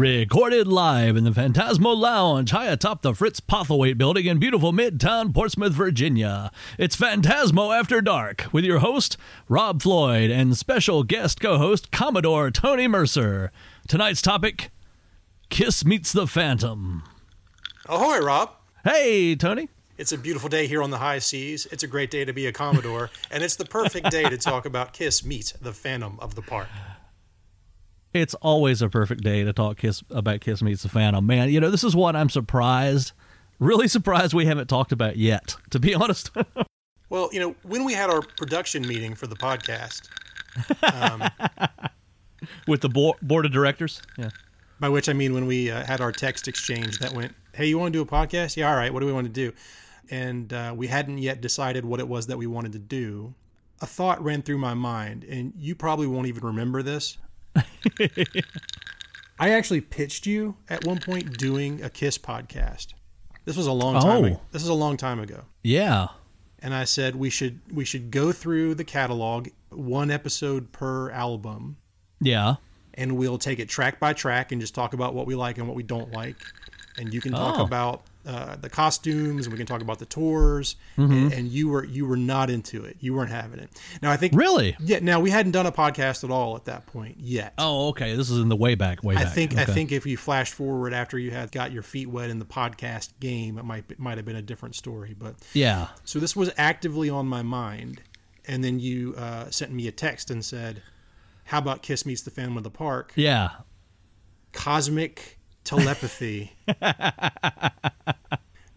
Recorded live in the Phantasmo Lounge, high atop the Fritz Pothaway building in beautiful Midtown Portsmouth, Virginia. It's Phantasmo After Dark with your host, Rob Floyd, and special guest co host, Commodore Tony Mercer. Tonight's topic Kiss Meets the Phantom. Ahoy, Rob. Hey, Tony. It's a beautiful day here on the high seas. It's a great day to be a Commodore, and it's the perfect day to talk about Kiss Meets the Phantom of the Park. It's always a perfect day to talk Kiss about Kiss Meets the Phantom. Man, you know, this is what I'm surprised, really surprised we haven't talked about yet, to be honest. well, you know, when we had our production meeting for the podcast, um, with the bo- board of directors, yeah. By which I mean when we uh, had our text exchange that went, "Hey, you want to do a podcast? Yeah, all right. What do we want to do?" And uh, we hadn't yet decided what it was that we wanted to do. A thought ran through my mind, and you probably won't even remember this. I actually pitched you at one point doing a Kiss podcast. This was a long oh. time. Oh. Ago. This is a long time ago. Yeah. And I said we should we should go through the catalog, one episode per album. Yeah. And we'll take it track by track and just talk about what we like and what we don't like. And you can talk oh. about uh, the costumes and we can talk about the tours mm-hmm. and, and, you were you were not into it. You weren't having it. Now i think really? Yeah now we hadn't done a podcast at all at that point yet. Oh okay. This is in the way back way i back. think okay. i think if you flash forward after you had got your feet wet in the podcast game it might it might have been a different story but yeah. So this was actively on my mind and then you uh, sent me a text and said how about kiss meets the phantom of the park? Yeah. Cosmic telepathy.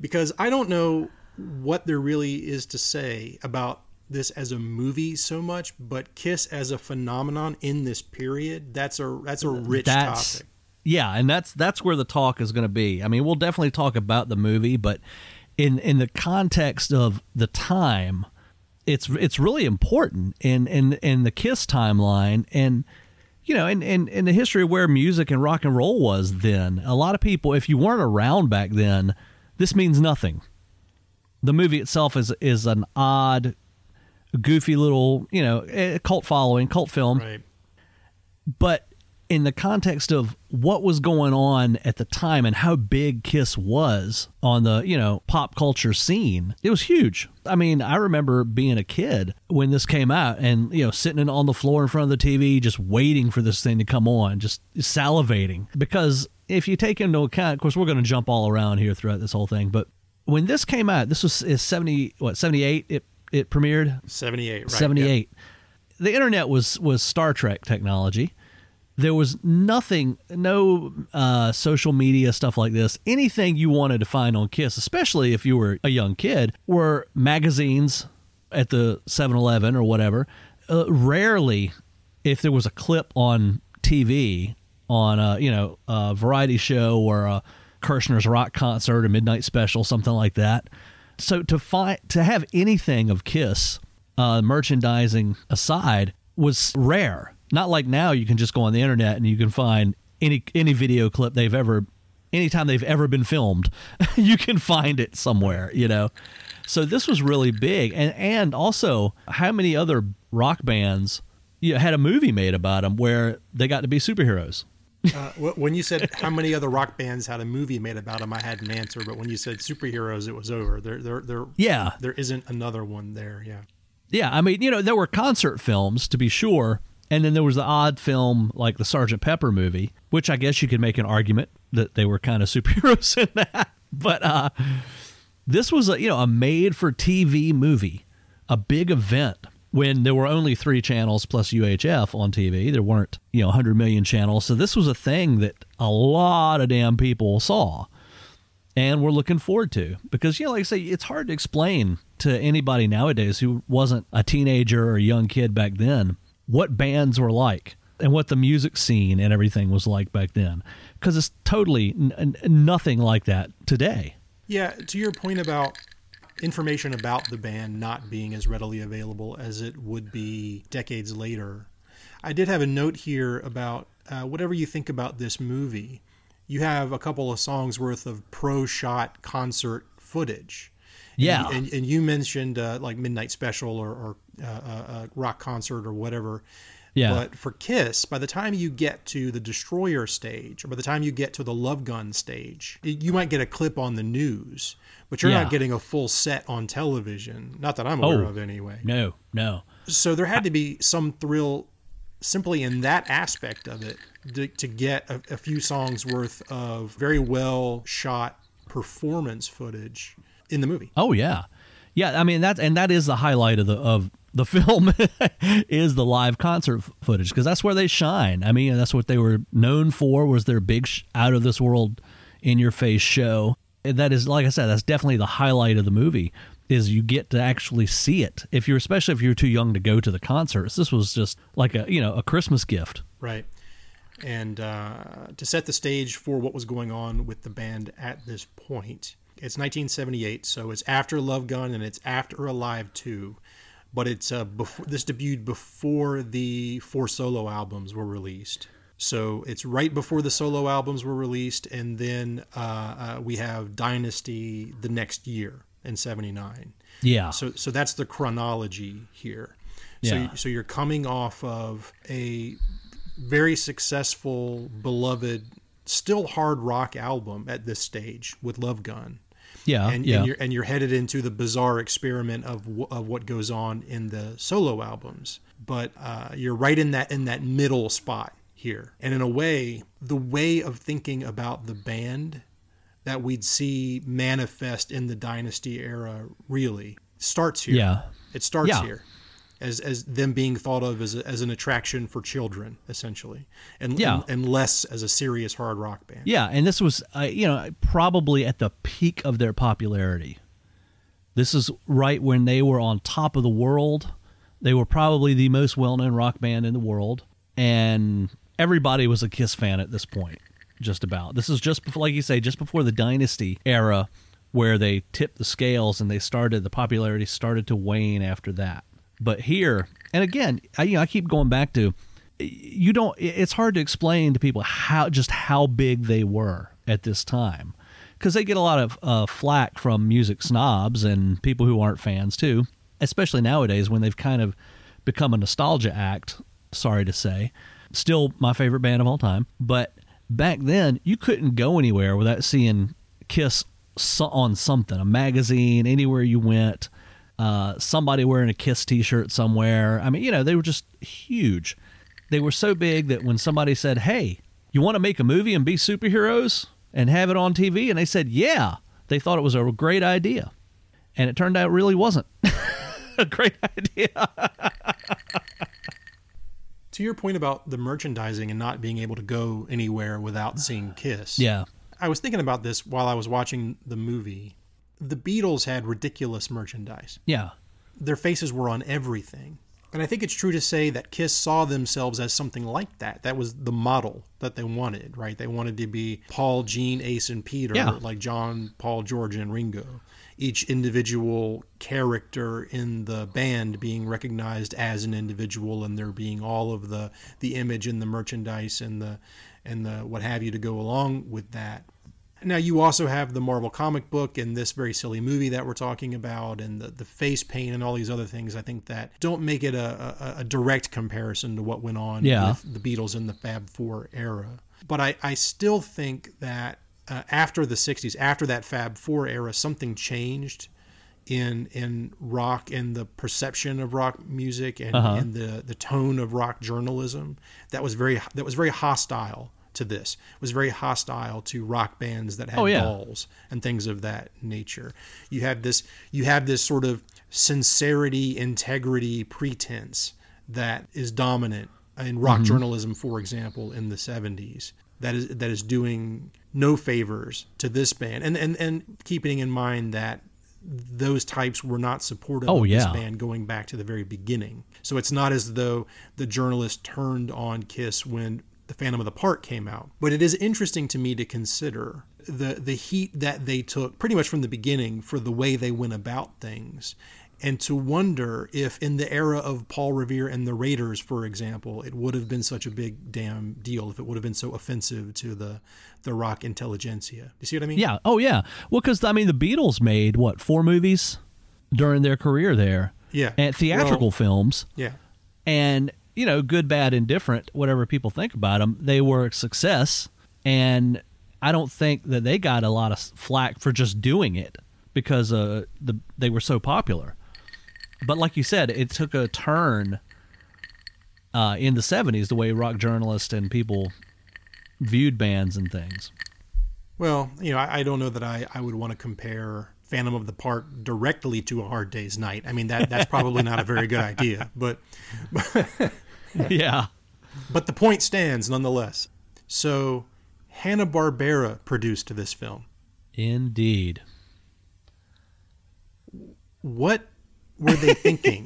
because I don't know what there really is to say about this as a movie so much, but Kiss as a phenomenon in this period, that's a that's a rich that's, topic. Yeah, and that's that's where the talk is going to be. I mean, we'll definitely talk about the movie, but in in the context of the time, it's it's really important in in in the Kiss timeline and you know, in, in, in the history of where music and rock and roll was then, a lot of people, if you weren't around back then, this means nothing. The movie itself is is an odd, goofy little, you know, eh, cult following, cult film. Right. But in the context of what was going on at the time and how big Kiss was on the, you know, pop culture scene, it was huge. I mean, I remember being a kid when this came out and, you know, sitting on the floor in front of the TV just waiting for this thing to come on, just salivating. Because if you take into account, of course, we're going to jump all around here throughout this whole thing, but when this came out, this was 70 what 78 it it premiered 78 right 78 yep. the internet was was Star Trek technology there was nothing, no uh, social media stuff like this. Anything you wanted to find on Kiss, especially if you were a young kid, were magazines at the 7 Eleven or whatever. Uh, rarely, if there was a clip on TV on a you know a variety show or a Kirshner's rock concert, a midnight special, something like that. So to find to have anything of Kiss, uh, merchandising aside, was rare not like now you can just go on the internet and you can find any any video clip they've ever anytime they've ever been filmed, you can find it somewhere, you know. So this was really big, and and also how many other rock bands you know, had a movie made about them where they got to be superheroes. Uh, when you said how many other rock bands had a movie made about them, I had an answer. But when you said superheroes, it was over. There, there, there. Yeah, there isn't another one there. Yeah. Yeah, I mean, you know, there were concert films to be sure, and then there was the odd film like the Sergeant Pepper movie, which I guess you could make an argument that they were kind of superheroes in that. But uh, this was a you know a made for TV movie, a big event when there were only three channels plus UHF on TV. There weren't you know 100 million channels, so this was a thing that a lot of damn people saw. And we're looking forward to because you know, like I say, it's hard to explain to anybody nowadays who wasn't a teenager or a young kid back then what bands were like and what the music scene and everything was like back then because it's totally n- nothing like that today. Yeah, to your point about information about the band not being as readily available as it would be decades later. I did have a note here about uh, whatever you think about this movie. You have a couple of songs worth of pro shot concert footage. Yeah, and, and, and you mentioned uh, like Midnight Special or, or uh, rock concert or whatever. Yeah. But for Kiss, by the time you get to the Destroyer stage, or by the time you get to the Love Gun stage, you might get a clip on the news, but you're Yeah. not getting a full set on television. Not that I'm aware Oh. of anyway. No, no. So there had to be some thrill simply in that aspect of it to, to get a, a few songs worth of very well shot performance footage in the movie. Oh yeah, yeah. I mean that's and that is the highlight of the of the film is the live concert footage because that's where they shine. I mean that's what they were known for was their big sh- out of this world in your face show. And that is like I said, that's definitely the highlight of the movie. Is you get to actually see it. If you're especially if you're too young to go to the concerts, this was just like a you know a Christmas gift. Right. And uh, to set the stage for what was going on with the band at this point, it's 1978, so it's after Love Gun and it's after Alive 2, but it's uh, before this debuted before the four solo albums were released. So it's right before the solo albums were released, and then uh, uh, we have Dynasty the next year in '79. Yeah. So so that's the chronology here. So Yeah. so you're coming off of a very successful, beloved, still hard rock album at this stage with Love Gun. Yeah. And, yeah. and you're and you're headed into the bizarre experiment of w- of what goes on in the solo albums, but uh, you're right in that in that middle spot here. And in a way, the way of thinking about the band that we'd see manifest in the Dynasty era really starts here. Yeah. It starts Yeah. here. As, as them being thought of as, a, as an attraction for children, essentially, and, Yeah. and and less as a serious hard rock band. Yeah, and this was, uh, you know, probably at the peak of their popularity. This is right when they were on top of the world. They were probably the most well-known rock band in the world, and everybody was a Kiss fan at this point. Just about. This is just before, like you say, just before the Dynasty era, where they tipped the scales and they started the popularity started to wane after that. But here, and again, I, you know, I keep going back to you don't it's hard to explain to people how just how big they were at this time. Because they get a lot of uh, flack from music snobs and people who aren't fans too especially nowadays when they've kind of become a nostalgia act sorry to say. Still my favorite band of all time. But back then you couldn't go anywhere without seeing kiss on something a magazine anywhere you went uh, somebody wearing a kiss t-shirt somewhere i mean you know they were just huge they were so big that when somebody said, "Hey, you want to make a movie and be superheroes and have it on TV?" and they said, "Yeah," they thought it was a great idea, and it turned out it really wasn't a great idea. To your point about the merchandising and not being able to go anywhere without seeing Kiss. yeah, I was thinking about this while I was watching the movie. The Beatles had ridiculous merchandise. yeah, Their faces were on everything. And I think it's true to say that Kiss saw themselves as something like that. That was the model that they wanted, right? They wanted to be Paul, Gene, Ace, and Peter, Yeah. like John, Paul, George, and Ringo. Each individual character in the band being recognized as an individual, and there being all of the the image and the merchandise and the and the what have you to go along with that. Now you also have the Marvel comic book and this very silly movie that we're talking about, and the, the face paint and all these other things. I think that don't make it a, a, a direct comparison to what went on Yeah. with the Beatles in the Fab Four era. But I, I still think that uh, after the '60s, after that Fab Four era, something changed in in rock and the perception of rock music and, Uh-huh. and the the tone of rock journalism that was very that was very hostile to this was very hostile to rock bands that had Oh, yeah. balls and things of that nature you have this you have this sort of sincerity integrity pretense that is dominant in rock Mm-hmm. journalism for example in the 70s that is that is doing no favors to this band and and and keeping in mind that those types were not supportive Oh, of this band going back to the very beginning. So it's not as though the journalist turned on Kiss when the Phantom of the Park came out. But it is interesting to me to consider the the heat that they took pretty much from the beginning for the way they went about things. And to wonder if in the era of Paul Revere and the Raiders, for example, it would have been such a big damn deal if it would have been so offensive to the the rock intelligentsia. Do you see what I mean? yeah. Oh yeah. Well, because I mean, the Beatles made what four movies during their career there, Yeah. and theatrical Well, films. yeah. and you know, good, bad, indifferent, whatever people think about them, they were a success. And I don't think that they got a lot of flack for just doing it because uh, the they were so popular. But like you said, it took a turn uh, in the '70s the way rock journalists and people viewed bands and things. Well, you know, I, I don't know that I, I would want to compare Phantom of the Park directly to A Hard Day's Night. I mean, that that's probably not a very good idea, but, but yeah. But the point stands nonetheless. So, Hanna Barbera produced this film. Indeed. What were they thinking?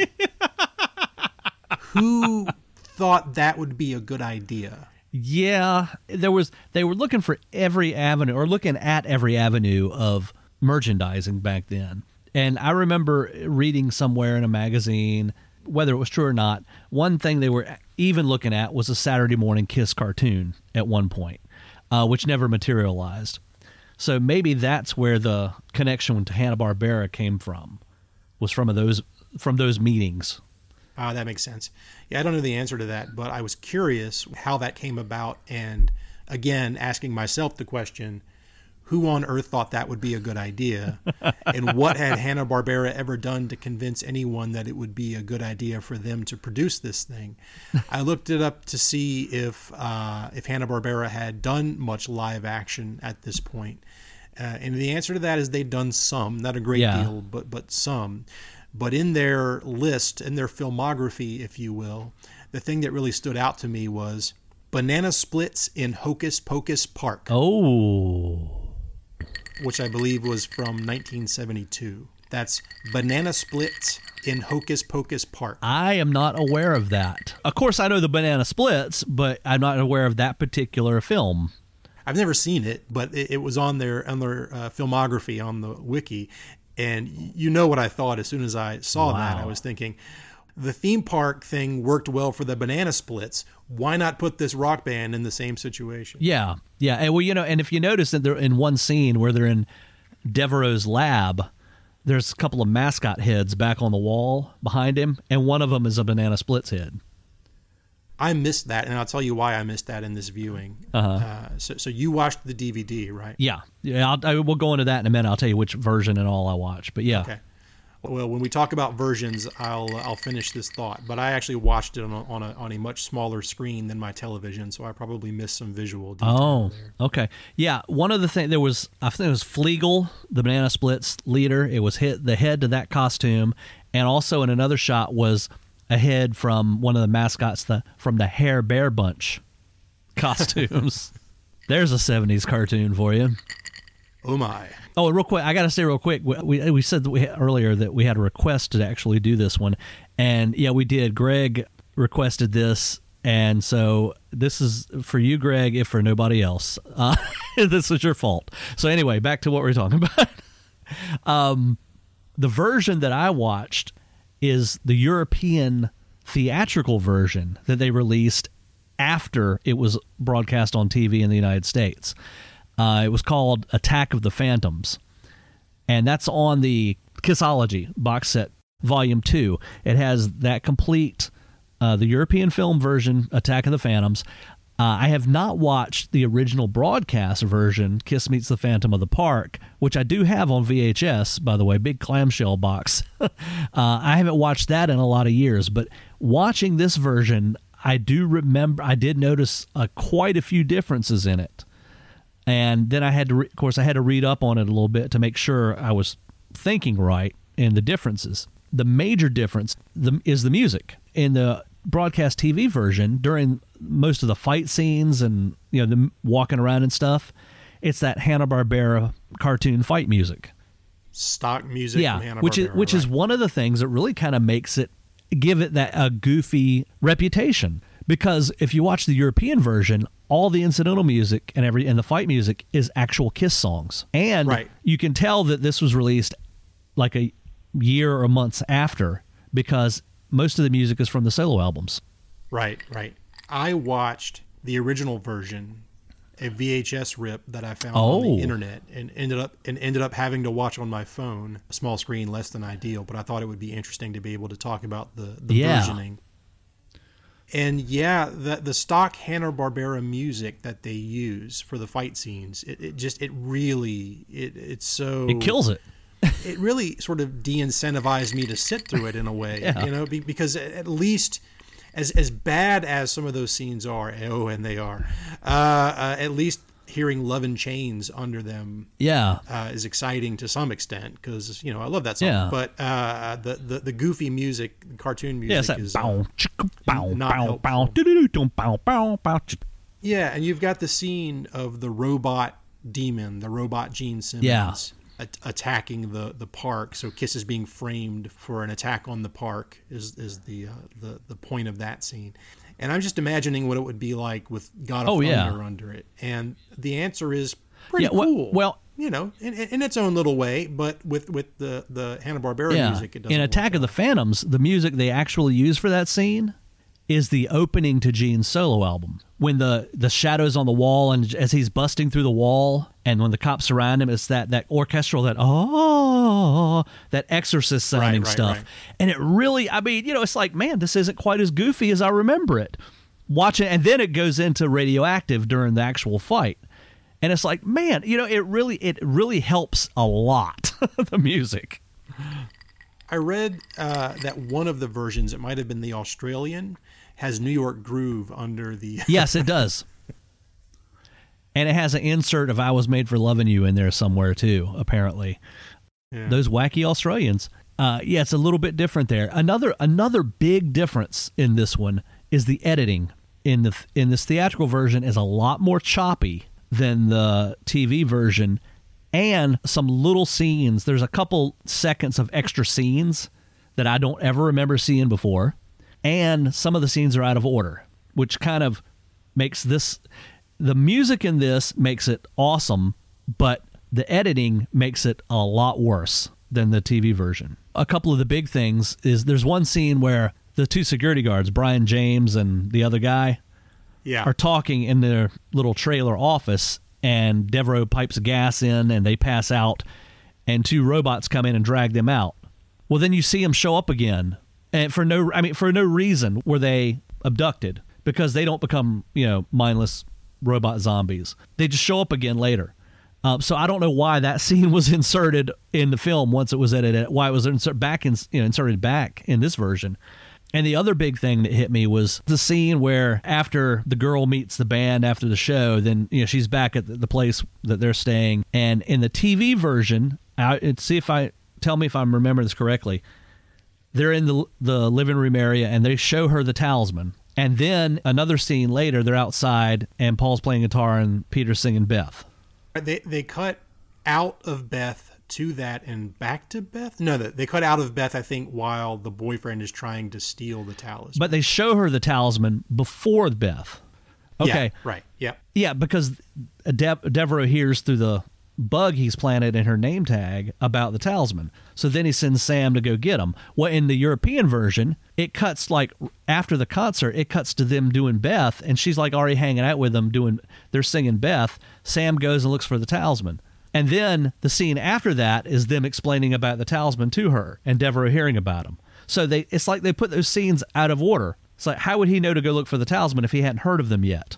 Who thought that would be a good idea? Yeah, there was they were looking for every avenue or looking at every avenue of merchandising back then. And I remember reading somewhere in a magazine whether it was true or not, one thing they were even looking at was a Saturday morning Kiss cartoon at one point, uh, which never materialized. So maybe that's where the connection to Hanna Barbera came from, was from those from those meetings. Ah, uh, that makes sense. Yeah, I don't know the answer to that, but I was curious how that came about, and again, asking myself the question: Who on earth thought that would be a good idea, and what had Hanna Barbera ever done to convince anyone that it would be a good idea for them to produce this thing? I looked it up to see if uh, if Hanna Barbera had done much live action at this point. Uh, and the answer to that is they'd done some, not a great yeah. deal, but but some. But in their list, in their filmography, if you will, the thing that really stood out to me was Banana Splits in Hocus Pocus Park. Oh. Which I believe was from 1972. That's Banana Splits in Hocus Pocus Park. I am not aware of that. Of course, I know the Banana Splits, but I'm not aware of that particular film. I've never seen it, but it, it was on their on their uh, filmography on the wiki, and you know what I thought as soon as I saw wow. that. I was thinking, the theme park thing worked well for the banana splits. Why not put this rock band in the same situation? Yeah, yeah. And well, you know, and if you notice that they're in one scene where they're in Devereaux's lab, there's a couple of mascot heads back on the wall behind him, and one of them is a banana splits head. I missed that, and I'll tell you why I missed that in this viewing. Uh-huh. Uh, so, so you watched the DVD, right? Yeah, yeah. I'll, I, we'll go into that in a minute. I'll tell you which version and all I watched, but yeah. Okay. Well, when we talk about versions, I'll uh, I'll finish this thought. But I actually watched it on a, on a, on a much smaller screen than my television, so I probably missed some visual. oh, there. okay, yeah. One of the things there was, I think it was Fleegle, the Banana Splits leader. It was hit the head to that costume, and also in another shot was a head from one of the mascots the, from the Hair Bear Bunch costumes. There's a 70s cartoon for you. Oh my. Oh, real quick, I got to say real quick. We, we said that we earlier that we had a request to actually do this one, and yeah, we did. Greg requested this, and so this is for you, Greg, if for nobody else. Uh, this is your fault. So anyway, back to what we are talking about. um, the version that I watched is the European theatrical version that they released after it was broadcast on TV in the United States. Uh, it was called Attack of the Phantoms, and that's on the Kissology box set, Volume Two. It has that complete, uh, the European film version, Attack of the Phantoms. Uh, I have not watched the original broadcast version, Kiss Meets the Phantom of the Park, which I do have on VHS, by the way, big clamshell box. uh, I haven't watched that in a lot of years, but watching this version, I do remember, I did notice uh, quite a few differences in it. And then I had to, re- of course, I had to read up on it a little bit to make sure I was thinking right in the differences. The major difference the, is the music. In the broadcast TV version, during most of the fight scenes and you know the walking around and stuff, it's that Hanna Barbera cartoon fight music, stock music. Yeah, which is which right. is one of the things that really kind of makes it give it that a goofy reputation. Because if you watch the European version, all the incidental music and every and the fight music is actual Kiss songs, and right. you can tell that this was released like a year or months after because most of the music is from the solo albums. Right, right. I watched the original version, a VHS rip that I found oh. on the oh. internet, and ended up and ended up having to watch on my phone, a small screen, less than ideal. But I thought it would be interesting to be able to talk about the the yeah. versioning. And yeah, the the stock Hanna Barbera music that they use for the fight scenes, it, it just it really it it's so It kills it. it really sort of de-incentivized me to sit through it in a way, Yeah. you know, be, because at least as as bad as some of those scenes are, oh, and they are, uh, uh, at least hearing "Love and Chains" under them Yeah. uh, is exciting to some extent because you know I love that song. Yeah. But uh, the, the the goofy music, cartoon music Yeah, it's is bow, chicka, bow, not bow, bow, bow, bow, bow, Yeah, and you've got the scene of the robot demon, the robot Gene Simmons, Yeah. at- attacking the, the park. So Kiss is being framed for an attack on the park. Is is the uh, the the point of that scene? And I'm just imagining what it would be like with God of Oh, yeah. Under it. And the answer is pretty Yeah, well- cool. well- you know, in, in its own little way, but with with the the Hanna Barbera Yeah. music, it doesn't. In Attack of well. the Phantoms, the music they actually use for that scene is the opening to Gene's solo album. When the the shadows on the wall and as he's busting through the wall and when the cops surround him, it's that that orchestral that oh that exorcist sounding right, stuff. right. And it really I mean, you know, it's like, man, this isn't quite as goofy as I remember it. Watch it and then it goes into radioactive during the actual fight. And it's like, man, you know, it really it really helps a lot the music. I read uh, that one of the versions, it might have been the Australian, has New York Groove under the. Yes, it does. And it has an insert of I was made for loving you in there somewhere too, apparently. Yeah. Those wacky Australians. Uh, yeah, it's a little bit different there. Another another big difference in this one is the editing. In the in this theatrical version is a lot more choppy than the TV version and some little scenes. There's a couple seconds of extra scenes that I don't ever remember seeing before. And some of the scenes are out of order, which kind of makes this the music in this makes it awesome, but the editing makes it a lot worse than the TV version. A couple of the big things is there's one scene where the two security guards, Brian James and the other guy, yeah. are talking in their little trailer office, and Devereaux pipes gas in, and they pass out, and two robots come in and drag them out. Well, then you see them show up again, and for no, I mean, for no reason were they abducted because they don't become, you know, mindless robot zombies. They just show up again later. Uh, so I don't know why that scene was inserted in the film once it was edited. Why it was insert back in, you know, inserted back in this version. And the other big thing that hit me was the scene where after the girl meets the band after the show, then you know she's back at the, place that they're staying. And in the TV version, I, see if I tell me if I'm remembering this correctly. They're in the the living room area and they show her the talisman. And then another scene later, they're outside and Paul's playing guitar and Peter's singing Beth. They they cut out of Beth to that and back to Beth. No, they cut out of Beth. I think while the boyfriend is trying to steal the talisman. But they show her the talisman before Beth. Okay. Yeah, right. Yeah. Yeah, because De- Devereaux hears through the bug he's planted in her name tag about the talisman. So then he sends Sam to go get him. Well, in the European version, it cuts like after the concert, it cuts to them doing Beth, and she's like already hanging out with them doing. They're singing Beth. Sam goes and looks for the talisman. And then the scene after that is them explaining about the talisman to her and Devereaux hearing about him. So they it's like they put those scenes out of order. It's like how would he know to go look for the talisman if he hadn't heard of them yet?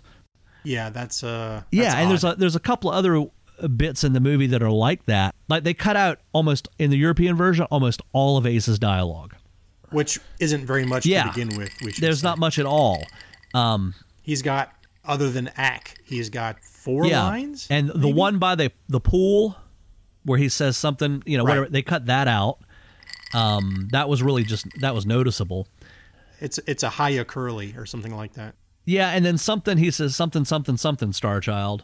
Yeah, that's uh. Yeah, that's and there's a there's a couple of other bits in the movie that are like that. Like they cut out almost in the European version almost all of Ace's dialogue. which isn't very much Yeah. to begin with. We There's say. not much at all. Um, He's got other than Ack, he's got four yeah, lines. and the maybe? one by the the pool where he says something, you know, Right. whatever they cut that out. Um, that was really just that was noticeable. it's it's a Haya Curly or something like that. Yeah, and then something he says something something something Star Child.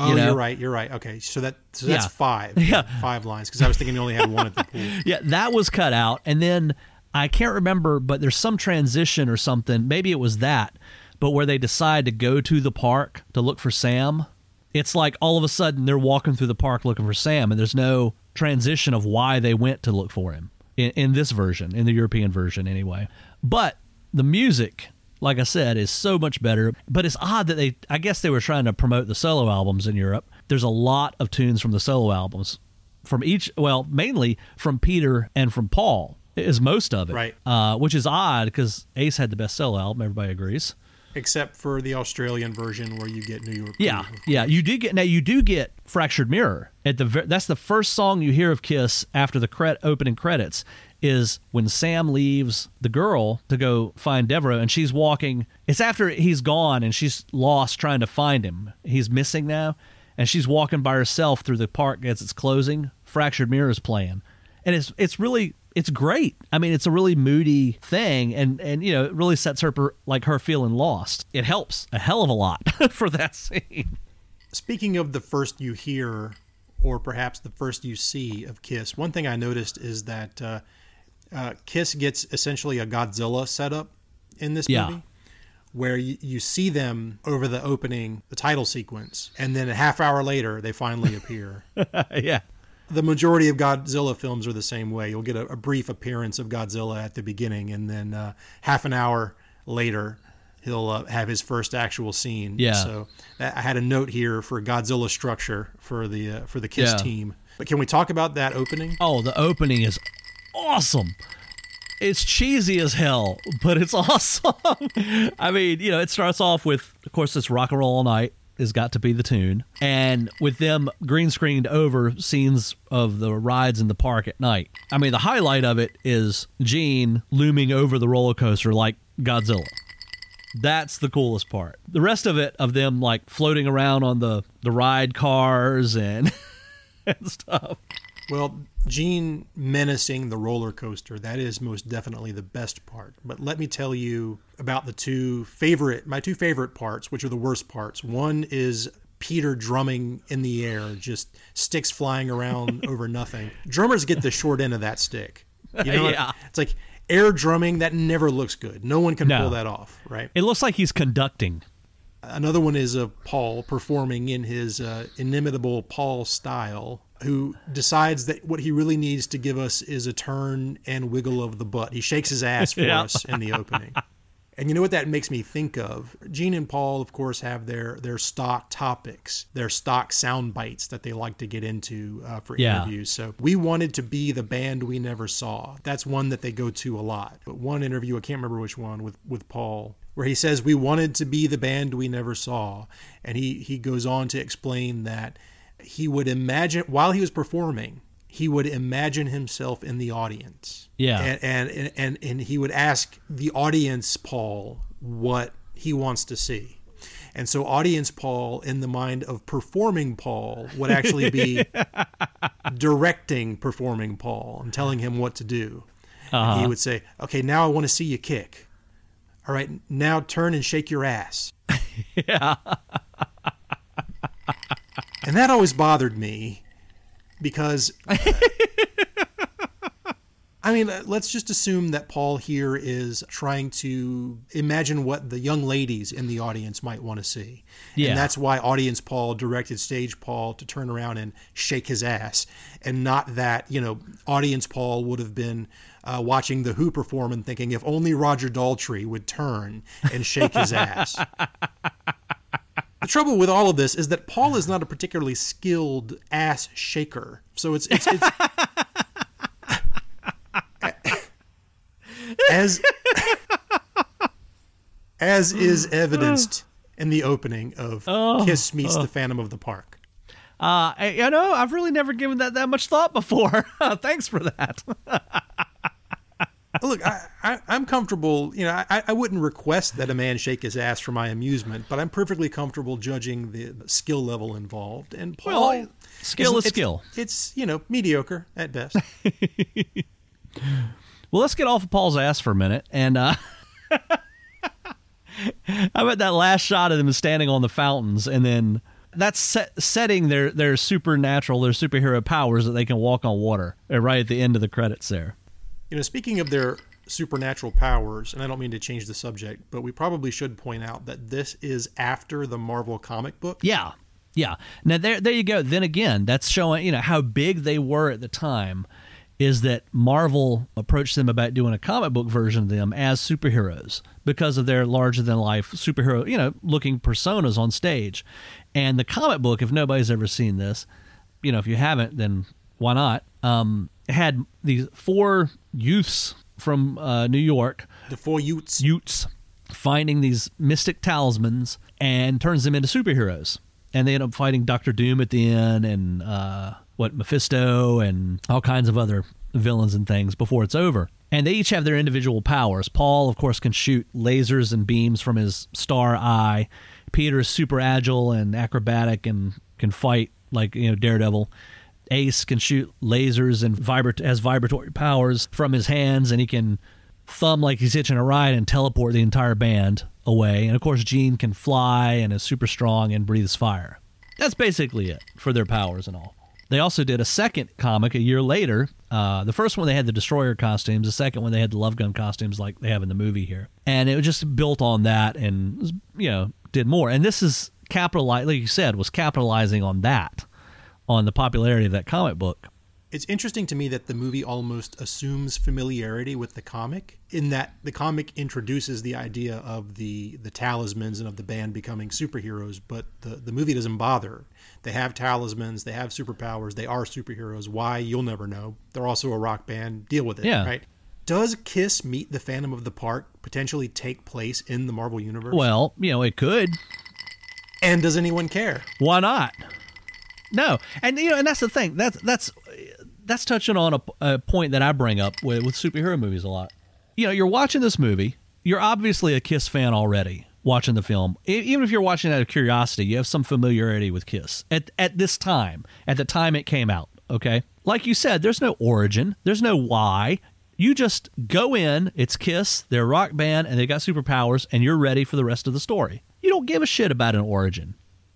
Oh, You know? you're right. You're right. Okay, so that so that's Yeah. five. Yeah. five lines because I was thinking you only had one at the pool. Yeah, that was cut out. And then I can't remember, but there's some transition or something. Maybe it was that, but where they decide to go to the park to look for Sam. It's like all of a sudden they're walking through the park looking for Sam, and there's no transition of why they went to look for him in, in this version, in the European version anyway. But the music, like I said, is so much better. But it's odd that they, I guess they were trying to promote the solo albums in Europe. There's a lot of tunes from the solo albums from each, well, mainly from Peter and from Paul. is most of it, Right. Uh, which is odd because Ace had the best solo album. Everybody agrees. except for the Australian version where you get New York. Yeah, yeah. You did get now. You do get Fractured Mirror at the. That's the first song you hear of Kiss after the cred- opening credits. Is when Sam leaves the girl to go find Devereaux, and she's walking. It's after he's gone, and she's lost trying to find him. He's missing now, and she's walking by herself through the park as it's closing. Fractured Mirrors playing, and it's it's really it's great. I mean, it's a really moody thing, and and you know, it really sets her per, like her feeling lost. It helps a hell of a lot for that scene. Speaking of the first you hear, or perhaps the first you see of Kiss, one thing I noticed is that uh, uh, Kiss gets essentially a Godzilla setup in this Yeah. movie, where you, you see them over the opening, the title sequence, and then a half hour later they finally appear. yeah, the majority of Godzilla films are the same way. You'll get a, a brief appearance of Godzilla at the beginning, and then uh, half an hour later, he'll uh, have his first actual scene. Yeah. So that, I had a note here for Godzilla structure for the uh, for the Kiss Yeah. team. But can we talk about that opening? Oh, the opening is awesome. It's cheesy as hell, but it's awesome. I mean, you know, it starts off with, of course, this rock and roll all night has got to be the tune, and with them green screened over scenes of the rides in the park at night. I mean, the highlight of it is Gene looming over the roller coaster like Godzilla. That's the coolest part. The rest of it, of them like floating around on the the ride cars and and stuff. Well, Gene menacing the roller coaster, that is most definitely the best part. But let me tell you about the two favorite, my two favorite parts, which are the worst parts. One is Peter drumming in the air, just sticks flying around over nothing. Drummers get the short end of that stick. You know, Yeah. it's like air drumming that never looks good. No one can No. pull that off, right? It looks like he's conducting. Another one is of Paul performing in his uh, inimitable Paul style, who decides that what he really needs to give us is a turn and wiggle of the butt. He shakes his ass for Yeah. us in the opening. And you know what that makes me think of? Gene and Paul, of course, have their their stock topics, their stock sound bites that they like to get into uh, for Yeah. interviews. So we wanted to be the band we never saw. That's one that they go to a lot. But one interview, I can't remember which one, with with Paul, where he says we wanted to be the band we never saw, and he he goes on to explain that he would imagine while he was performing he would imagine himself in the audience. Yeah. and and and, and he would ask the audience paul what he wants to see. And so audience paul in the mind of performing paul would actually be directing performing paul and telling him what to do. And he uh-huh. would say okay now i want to see you kick all right now turn and shake your ass Yeah. And that always bothered me because I mean, uh, let's just assume that Paul here is trying to imagine what the young ladies in the audience might want to see. Yeah. And that's why audience Paul directed stage Paul to turn around and shake his ass and not that, you know, audience Paul would have been uh, watching the Who perform and thinking if only Roger Daltrey would turn and shake his ass. The trouble with all of this is that Paul is not a particularly skilled ass shaker. So it's it's, it's as as is evidenced in the opening of Kiss meets the Phantom of the Park. Uh, I, you know, I've really never given that that much thought before. Thanks for that. Look, I, I, I'm comfortable. You know, I, I wouldn't request that a man shake his ass for my amusement, but I'm perfectly comfortable judging the, skill level involved. And Paul, Well, skill is it's- skill. It's you know mediocre at best. Well, let's get off of Paul's ass for a minute. And uh, how about that last shot of them standing on the fountains, and then that's set, setting their their supernatural, their superhero powers that they can walk on water. uh, Right at the end of the credits, there. You know, speaking of their supernatural powers, and I don't mean to change the subject, but we probably should point out that this is after the Marvel comic book. Yeah. Yeah. Now there there you go. Then again, that's showing, you know, how big they were at the time is that Marvel approached them about doing a comic book version of them as superheroes because of their larger than life superhero, you know, looking personas on stage. And the comic book, if nobody's ever seen this, you know, if you haven't, then Why not? Um, had these four youths from uh, New York, The four Utes. Utes, finding these mystic talismans and turns them into superheroes. And they end up fighting Doctor Doom at the end, and uh, what Mephisto, and all kinds of other villains and things before it's over. And they each have their individual powers. Paul, of course, can shoot lasers and beams from his star eye. Peter is super agile and acrobatic and can fight like you know Daredevil. Ace can shoot lasers and vibrat- has vibratory powers from his hands, and he can thumb like he's hitching a ride and teleport the entire band away. And of course, Gene can fly and is super strong and breathes fire. That's basically it for their powers and all. They also did a second comic a year later. Uh, the first one they had the destroyer costumes. The second one they had the love gun costumes like they have in the movie here, and it was just built on that and you know did more. And this is capitalize, like you said, was capitalizing on that, on the popularity of that comic book. It's interesting to me that the movie almost assumes familiarity with the comic in that the comic introduces the idea of the the talismans and of the band becoming superheroes, but the, the movie doesn't bother. They have talismans, they have superpowers, they are superheroes. Why you'll never know. They're also a rock band. Deal with it. Yeah. Right. Does Kiss Meet the Phantom of the Park potentially take place in the Marvel universe? Well, you know, it could. and does anyone care? Why not? No, and you know, and that's the thing. That's that's that's touching on a, a point that I bring up with, with superhero movies a lot. You know, you're watching this movie. You're obviously a Kiss fan already watching the film. Even if you're watching out of curiosity, you have some familiarity with Kiss at at this time, at the time it came out. Okay, like you said, there's no origin, there's no why. You just go in. It's Kiss. They're a rock band, and they got superpowers, and you're ready for the rest of the story. You don't give a shit about an origin.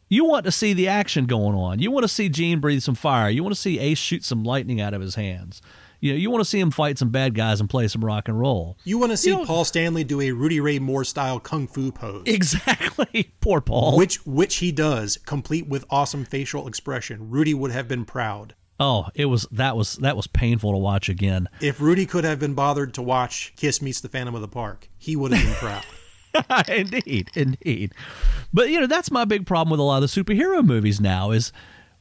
You want to see the action going on. You want to see Gene breathe some fire. You want to see Ace shoot some lightning out of his hands. You know, you want to see him fight some bad guys and play some rock and roll. You want to see don't- Paul Stanley do a Rudy Ray Moore style kung fu pose. Exactly. Poor Paul. which which he does, complete with awesome facial expression. Rudy would have been proud. oh, it was that was that was painful to watch again. If Rudy could have been bothered to watch Kiss Meets the Phantom of the Park, he would have been proud. indeed, indeed. But you know, that's my big problem with a lot of the superhero movies now is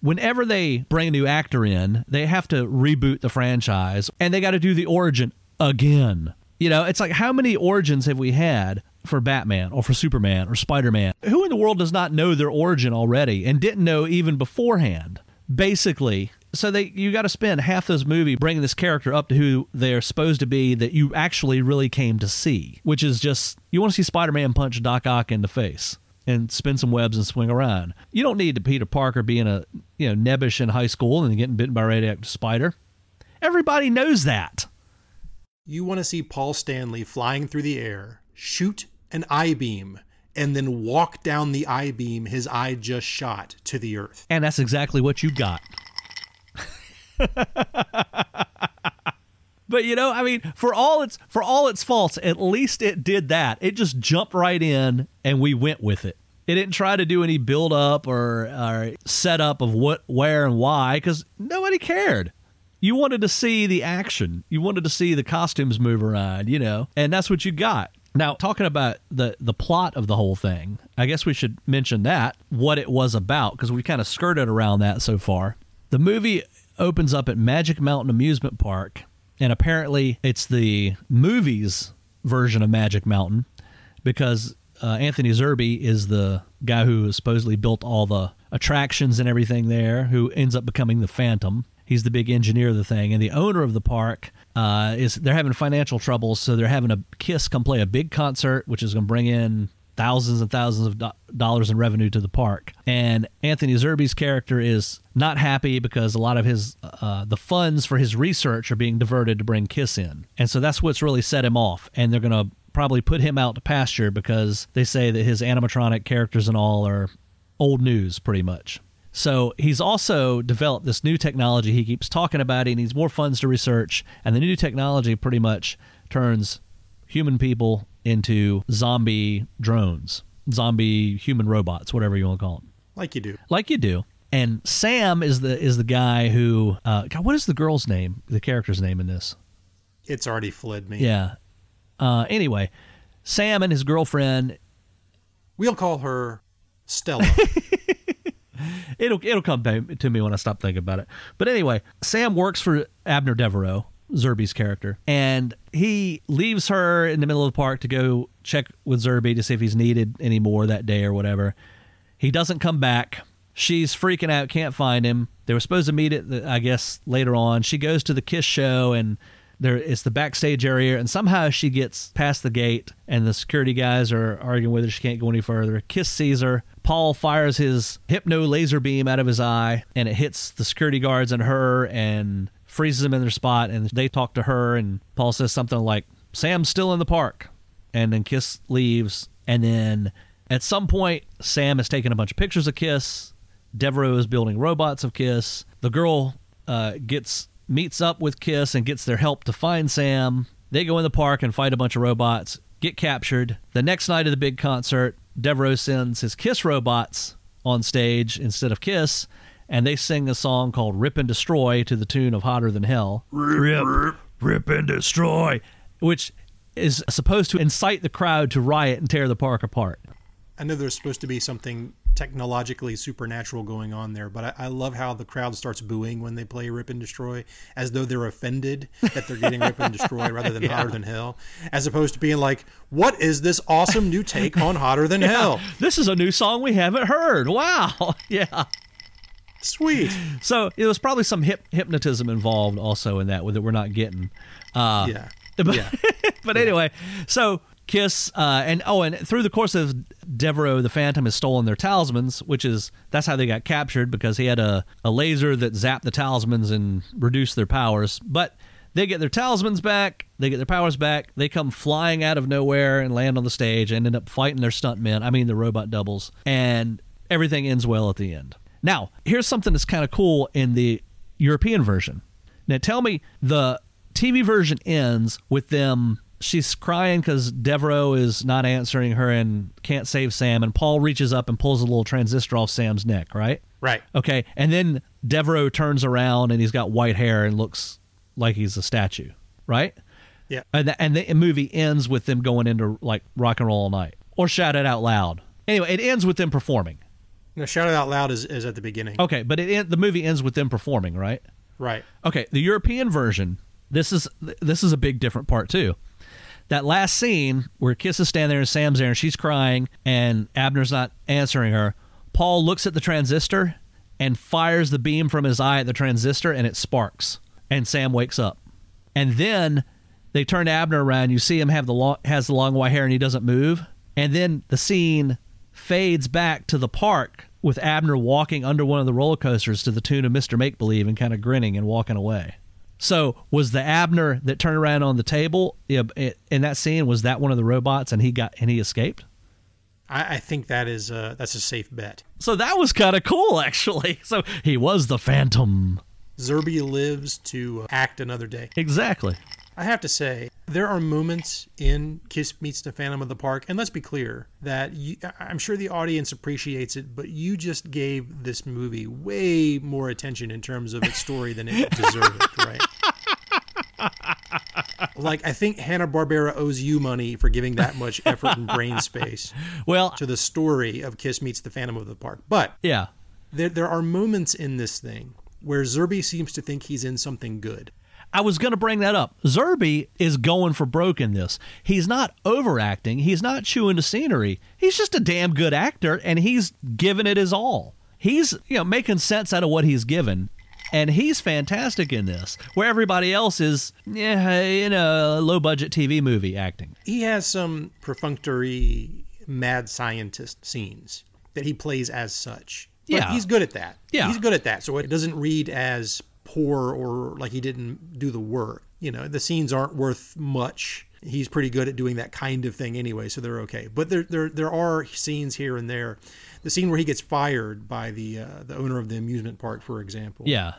whenever they bring a new actor in, they have to reboot the franchise and they got to do the origin again. You know, it's like how many origins have we had for Batman or for Superman or Spider-Man? Who in the world does not know their origin already and didn't know even beforehand? Basically, so they you got to spend half this movie bringing this character up to who they're supposed to be that you actually really came to see, which is just you want to see Spider-Man punch Doc Ock in the face and spin some webs and swing around. You don't need to Peter Parker being a you know nebbish in high school and getting bitten by a radioactive spider. Everybody knows that. you want to see Paul Stanley flying through the air, shoot an I beam, and then walk down the I beam his eye just shot to the earth. And that's exactly what you got. but you know, I mean, for all its for all its faults, at least it did that. It just jumped right in and we went with it. It didn't try to do any build up or, or setup of what, where, and why because nobody cared. You wanted to see the action. You wanted to see the costumes move around, you know, and that's what you got. Now, talking about the the plot of the whole thing, I guess we should mention that what it was about because we kind of skirted around that so far. The movie opens up at Magic Mountain Amusement Park, and apparently it's the movies version of Magic Mountain because uh, Anthony Zerbe is the guy who supposedly built all the attractions and everything there, who ends up becoming the Phantom. He's the big engineer of the thing, and the owner of the park uh, is they're having financial troubles, so they're having a Kiss come play a big concert, which is going to bring in thousands and thousands of do- dollars in revenue to the park. And Anthony Zerbe's character is not happy because a lot of his uh, the funds for his research are being diverted to bring Kiss in, and so that's what's really set him off. And they're to probably put him out to pasture because they say that his animatronic characters and all are old news, pretty much. So he's also developed this new technology. He keeps talking about. He needs more funds to research, and the new technology pretty much turns human people into zombie drones, zombie human robots, whatever you want to call them, Like you do. like you do. And Sam is the is the guy who uh, God, what is the girl's name? The character's name in this? It's already fled me. Yeah. Uh, anyway, Sam and his girlfriend We'll call her Stella. it'll it'll come to me when I stop thinking about it. But anyway, Sam works for Abner Devereaux, Zerbe's character, and he leaves her in the middle of the park to go check with Zerby to see if he's needed anymore that day or whatever. He doesn't come back. She's freaking out, can't find him. They were supposed to meet the, I guess later on. She goes to the Kiss show and there it's the backstage area and somehow she gets past the gate and the security guys are arguing with her she can't go any further kiss sees her paul fires his hypno laser beam out of his eye and it hits the security guards and her and freezes them in their spot and they talk to her and paul says something like sam's still in the park and then kiss leaves and then at some point sam has taken a bunch of pictures of kiss devereaux is building robots of kiss the girl uh, gets meets up with Kiss and gets their help to find Sam. They go in the park and fight a bunch of robots, get captured. The next night of the big concert, Devereaux sends his Kiss robots on stage instead of Kiss, and they sing a song called Rip and Destroy to the tune of Hotter Than Hell. Rip, rip, rip and destroy. Which is supposed to incite the crowd to riot and tear the park apart. I know there's supposed to be something technologically supernatural going on there, but I, I, love how the crowd starts booing when they play Rip and Destroy, as though they're offended that they're getting Rip and Destroy rather than yeah. Hotter Than Hell, as opposed to being like, "What is this awesome new take on Hotter Than yeah. Hell? This is a new song we haven't heard. Wow, yeah." Sweet. So it was probably some hip, hypnotism involved also in that with that we're not getting. Uh, yeah. But, yeah. but anyway, so Kiss, uh, and oh, and through the course of Devereaux, the Phantom has stolen their talismans, which is that's how they got captured because he had a, a laser that zapped the talismans and reduced their powers. But they get their talismans back, they get their powers back, they come flying out of nowhere and land on the stage and end up fighting their stuntmen, I mean the robot doubles, and everything ends well at the end. Now, here's something that's kind of cool in the European version. Now, tell me the TV version ends with them she's crying because Devereaux is not answering her and can't save Sam. And Paul reaches up and pulls a little transistor off Sam's neck, right? Right. Okay. And then Devereaux turns around and he's got white hair and looks like he's a statue, right? Yeah. And the, and the movie ends with them going into like rock and roll all night or shout it out loud. Anyway, it ends with them performing. No, shout it out loud is, is at the beginning. Okay, but it the movie ends with them performing, right? Right. Okay, the European version. This is this is a big different part too that last scene where Kiss is standing there and Sam's there and she's crying and Abner's not answering her, Paul looks at the transistor and fires the beam from his eye at the transistor and it sparks and Sam wakes up. And then they turn Abner around, you see him have the long, has the long white hair and he doesn't move. And then the scene fades back to the park with Abner walking under one of the roller coasters to the tune of Mr. Make Believe and kind of grinning and walking away. So was the Abner that turned around on the table in that scene? Was that one of the robots, and he got and he escaped? I, I think that is a, that's a safe bet. So that was kind of cool, actually. So he was the Phantom. Zerbe lives to uh, act another day. Exactly. I have to say, there are moments in Kiss Meets the Phantom of the Park, and let's be clear that you, I'm sure the audience appreciates it, but you just gave this movie way more attention in terms of its story than it deserved, right? like I think Hanna Barbera owes you money for giving that much effort and brain space. Well, to the story of Kiss Meets the Phantom of the Park, but yeah, there there are moments in this thing where Zerbe seems to think he's in something good. I was going to bring that up. Zerbe is going for broke in this. He's not overacting. He's not chewing the scenery. He's just a damn good actor, and he's giving it his all. He's you know making sense out of what he's given, and he's fantastic in this. Where everybody else is yeah, in a low budget TV movie acting. He has some perfunctory mad scientist scenes that he plays as such. But yeah, he's good at that. Yeah, he's good at that. So it doesn't read as poor or like he didn't do the work. You know, the scenes aren't worth much. He's pretty good at doing that kind of thing anyway, so they're okay. But there, there, there are scenes here and there. The scene where he gets fired by the uh, the owner of the amusement park, for example. Yeah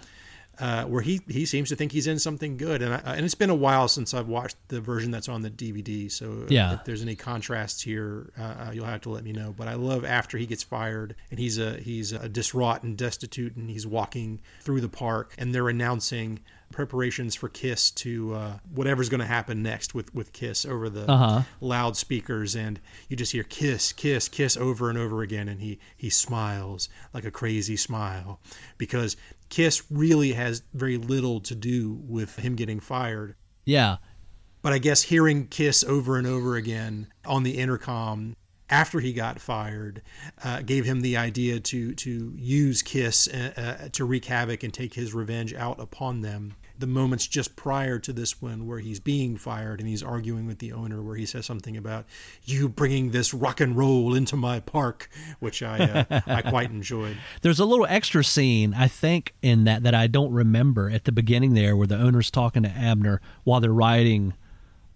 uh, where he he seems to think he's in something good, and I, and it's been a while since I've watched the version that's on the DVD. So yeah. if there's any contrasts here, uh, uh, you'll have to let me know. But I love after he gets fired and he's a he's a distraught and destitute, and he's walking through the park, and they're announcing preparations for Kiss to uh, whatever's going to happen next with with Kiss over the Uh-huh. loudspeakers, and you just hear Kiss, Kiss, Kiss over and over again, and he he smiles like a crazy smile because Kiss really has very little to do with him getting fired. Yeah. But I guess hearing Kiss over and over again on the intercom after he got fired uh, gave him the idea to to use Kiss uh, uh, to wreak havoc and take his revenge out upon them. The moments just prior to this one, where he's being fired and he's arguing with the owner, where he says something about "you bringing this rock and roll into my park," which I uh, I quite enjoyed. There's a little extra scene, I think, in that that I don't remember at the beginning there where the owner's talking to Abner while they're riding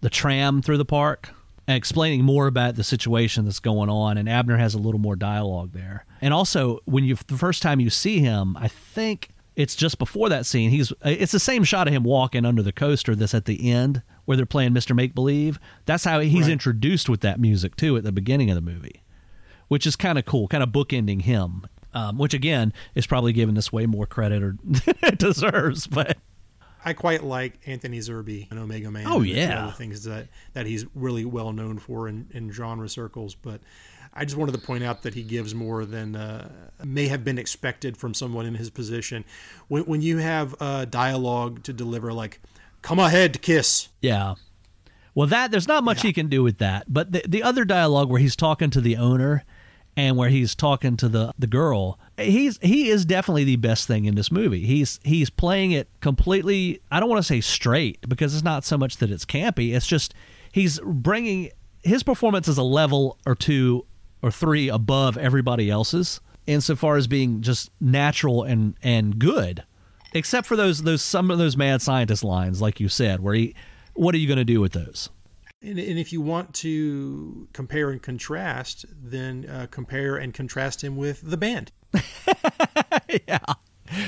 the tram through the park explaining more about the situation that's going on. And Abner has a little more dialogue there. And also, when you the first time you see him, I think it's just before that scene. He's it's the same shot of him walking under the coaster that's at the end where they're playing Mr. Make Believe. That's how he's Right. introduced with that music too at the beginning of the movie which is kind of cool, kind of bookending him. Um, which again is probably giving this way more credit or than it deserves, but I quite like Anthony Zerbe and Omega Man. Oh, and a few yeah. the things that that he's really well known for in, in genre circles. But I just wanted to point out that he gives more than uh, may have been expected from someone in his position. When when you have uh, dialogue to deliver, like "Come ahead, kiss," yeah. Well, that there's not much he can do with that, but the the other dialogue where he's talking to the owner and where he's talking to the the girl, he's he is definitely the best thing in this movie. He's he's playing it completely. I don't want to say straight because it's not so much that it's campy. It's just he's bringing his performance is a level or two or three above everybody else's insofar as being just natural and and good except for those those some of those mad scientist lines like you said where he what are you going to do with those and, and if you want to compare and contrast, then uh, compare and contrast him with the band. Yeah,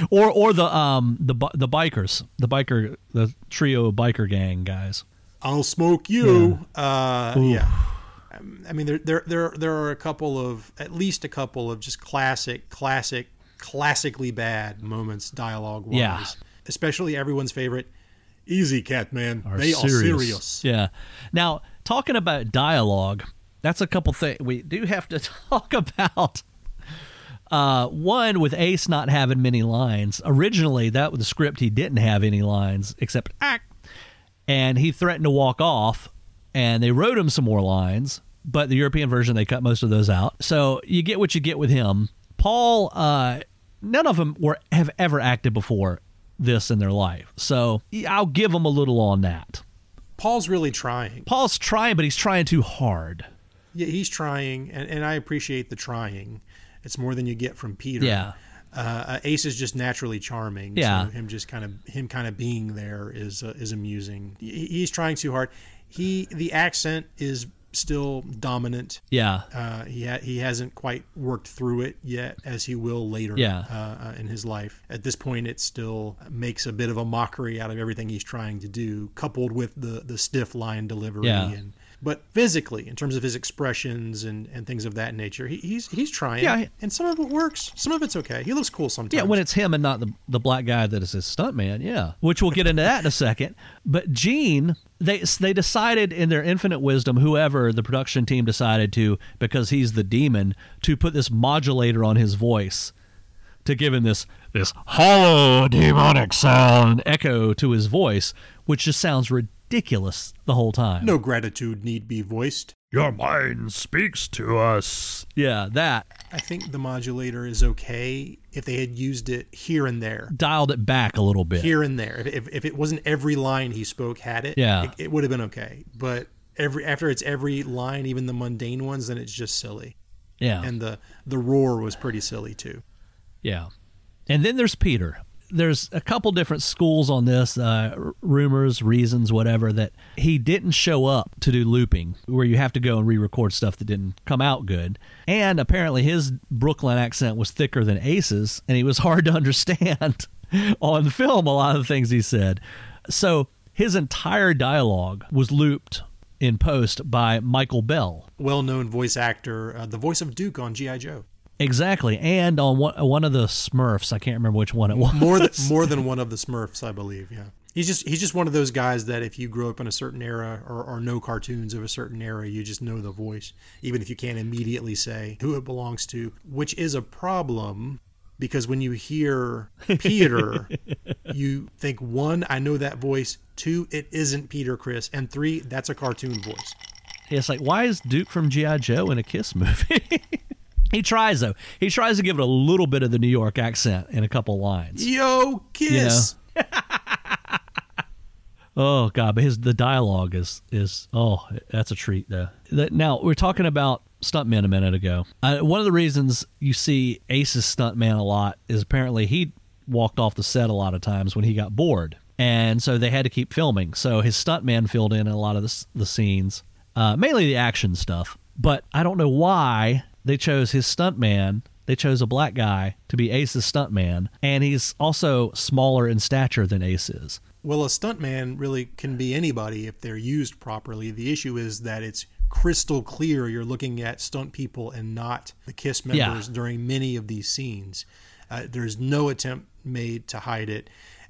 or or the um the the bikers the biker the trio biker gang guys I'll smoke you. Uh, yeah. Um, I mean, there, there, there, there are a couple of, at least a couple of just classic, classic, classically bad moments dialogue wise. Yeah. Especially everyone's favorite, "Easy Cat Man." they are serious. yeah now talking about dialogue that's a couple things we do have to talk about uh, one with Ace not having many lines. Originally, that was the script. He didn't have any lines except act, and he threatened to walk off. And they wrote him some more lines, but the European version they cut most of those out. So you get what you get with him. Paul, uh, none of them were have ever acted before this in their life, so I'll give them a little on that. Paul's really trying. Paul's trying, but he's trying too hard. Yeah, he's trying, and, and I appreciate the trying. It's more than you get from Peter. Yeah. Uh, uh, Ace is just naturally charming. Yeah. So him just kind of him kind of being there is uh, is amusing. He's trying too hard. He the accent is still dominant. Yeah, Uh, he ha- he hasn't quite worked through it yet, as he will later Yeah. uh, uh, in his life. At this point, it still makes a bit of a mockery out of everything he's trying to do, coupled with the the stiff line delivery. Yeah. And but physically, in terms of his expressions and, and things of that nature, he, he's he's trying. Yeah, and some of it works. Some of it's okay. He looks cool sometimes. Yeah, when it's him and not the the black guy that is his stuntman, yeah. Which we'll get into that in a second. But Gene, they they decided in their infinite wisdom, whoever the production team decided to, because he's the demon, to put this modulator on his voice to give him this this hollow demonic sound echo to his voice, which just sounds ridiculous the whole time. no gratitude need be voiced. Your mind speaks to us. Yeah, that I think the modulator is okay if they had used it here and there. dialed it back a little bit. here and there. If, if, if it wasn't every line he spoke had it, Yeah. it, it would have been okay. But every after it's every line, even the mundane ones, then it's just silly. yeah. And the the roar was pretty silly too. Yeah. And then there's Peter. There's a couple different schools on this, uh, rumors, reasons, whatever, that he didn't show up to do looping, where you have to go and re record stuff that didn't come out good. And apparently his Brooklyn accent was thicker than Ace's, and he was hard to understand on film, a lot of the things he said. So his entire dialogue was looped in post by Michael Bell. Well known voice actor, uh, the voice of Duke on GI Joe. Exactly, and on one, uh, one of the Smurfs, I can't remember which one it was. More than more than one of the Smurfs, I believe. Yeah, he's just he's just one of those guys that if you grew up in a certain era or, or know cartoons of a certain era, you just know the voice, even if you can't immediately say who it belongs to, which is a problem because when you hear Peter, you think one, I know that voice. Two, it isn't Peter Criss, and three, that's a cartoon voice. It's like, why is Duke from GI Joe in a Kiss movie? he tries though. He tries to give it a little bit of the New York accent in a couple lines. Yo, Kiss. Oh god, but his the dialogue is is oh that's a treat though. Now we're talking about stuntman a minute ago. Uh, one of the reasons you see Ace's stuntman a lot is apparently he walked off the set a lot of times when he got bored, and so they had to keep filming. So his stuntman filled in a lot of the, the scenes, uh, mainly the action stuff. But I don't know why they chose his stuntman. They chose a black guy to be Ace's stuntman, and he's also smaller in stature than Ace is. Well, a stuntman really can be anybody if they're used properly. The issue is that it's crystal clear you're looking at stunt people and not the Kiss members Yeah. during many of these scenes. Uh, there's no attempt made to hide it.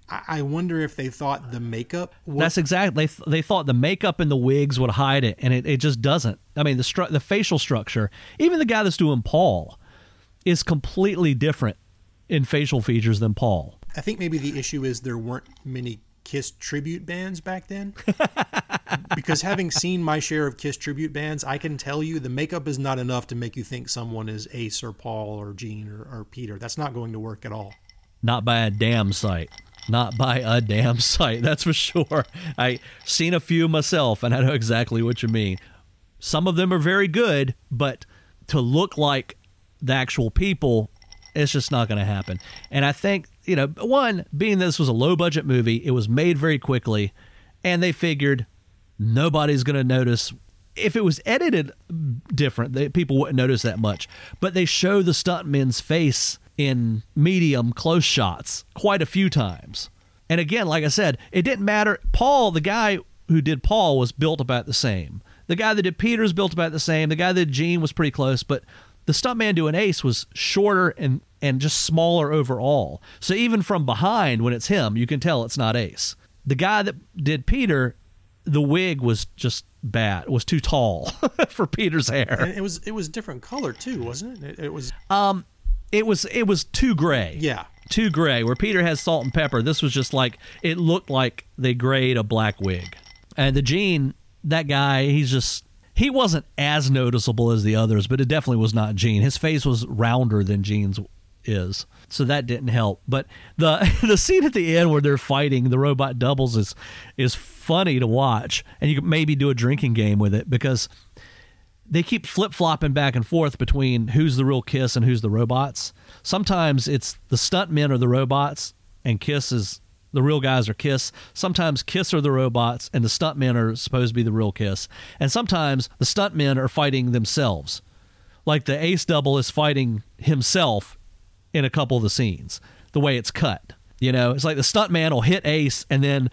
I, wonder if they thought the makeup. Was, That's exactly. They, th- they thought the makeup and the wigs would hide it, and it, it just doesn't. I mean, the stru- the facial structure, even the guy that's doing Paul, is completely different in facial features than Paul. I think maybe the issue is there weren't many Kiss tribute bands back then. because having seen my share of Kiss tribute bands, I can tell you the makeup is not enough to make you think someone is Ace or Paul or Gene or, or Peter. That's not going to work at all. Not by a damn sight. Not by a damn sight. That's for sure. I seen a few myself, and I know exactly what you mean. Some of them are very good, but to look like the actual people, it's just not going to happen. And I think you know, one being this was a low budget movie, it was made very quickly, and they figured nobody's going to notice. If it was edited mm, different, they, people wouldn't notice that much. But they show the stuntman's face in medium close shots quite a few times. And again, like I said, it didn't matter. Paul, the guy who did Paul, was built about the same. The guy that did Peter's built about the same. The guy that did Gene was pretty close, but the stuntman doing Ace was shorter and and just smaller overall. So even from behind, when it's him, you can tell it's not Ace. The guy that did Peter, the wig was just bad. It was too tall for Peter's hair. And it was it was different color too, wasn't it? It, it was um, It was it was too gray. yeah. too gray. Where Peter has salt and pepper, this was just like it looked like they grayed a black wig. And the Gene, that guy, he's just he wasn't as noticeable as the others, but it definitely was not Gene. His face was rounder than Gene's is, so that didn't help. But the the scene at the end where they're fighting the robot doubles is is funny to watch, and you could maybe do a drinking game with it because they keep flip flopping back and forth between who's the real Kiss and who's the robots. Sometimes it's the stuntmen are the robots, and Kiss is the real guys are Kiss. Sometimes Kiss are the robots, and the stuntmen are supposed to be the real Kiss. And sometimes the stuntmen are fighting themselves, like the Ace Double is fighting himself in a couple of the scenes. The way it's cut, you know, it's like the stuntman will hit Ace, and then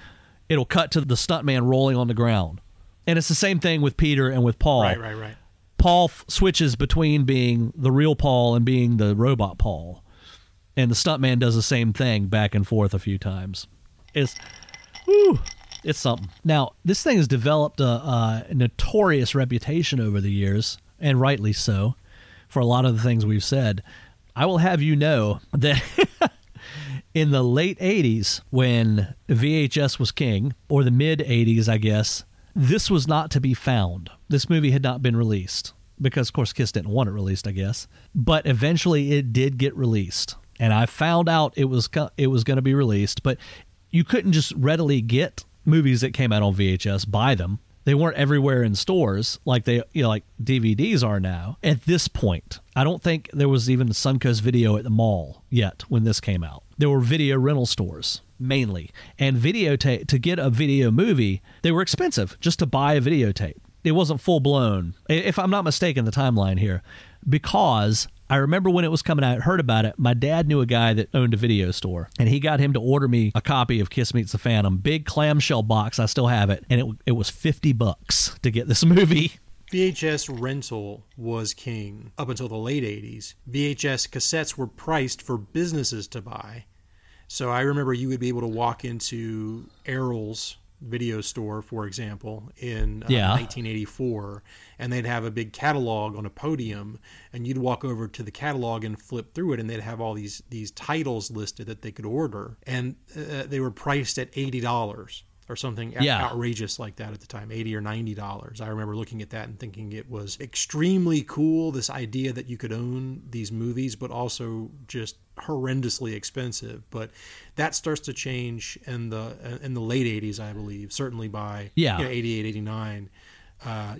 it'll cut to the stuntman rolling on the ground. And it's the same thing with Peter and with Paul. Right, right, right. Paul f- switches between being the real Paul and being the robot Paul. And the stuntman does the same thing back and forth a few times. It's, whew, it's something. Now, this thing has developed a, a notorious reputation over the years, and rightly so, for a lot of the things we've said. I will have you know that in the late 80s, when VHS was king, or the mid 80s, I guess, this was not to be found. This movie had not been released because, of course, Kiss didn't want it released, I guess. But eventually, it did get released, and I found out it was it was going to be released. But you couldn't just readily get movies that came out on VHS, buy them. They weren't everywhere in stores like they you know like DVDs are now. At this point, I don't think there was even a Suncoast Video at the mall yet when this came out. There were video rental stores mainly, and videotape to get a video movie, they were expensive just to buy a videotape. It wasn't full blown. If I'm not mistaken, the timeline here, because I remember when it was coming out, heard about it. My dad knew a guy that owned a video store, and he got him to order me a copy of Kiss Meets the Phantom, big clamshell box. I still have it, and it it was fifty bucks to get this movie. VHS rental was king up until the late 80s. VHS cassettes were priced for businesses to buy. So I remember you would be able to walk into Erol's video store, for example, in uh, Yeah. 1984, and they'd have a big catalog on a podium, and you'd walk over to the catalog and flip through it, and they'd have all these these titles listed that they could order, and uh, they were priced at eighty dollars or something Yeah. outrageous like that at the time, eighty or ninety dollars. I remember looking at that and thinking it was extremely cool. This idea that you could own these movies, but also just horrendously expensive. But that starts to change in the in the late '80s, I believe. Certainly by Yeah. you know, 88, 89. Uh,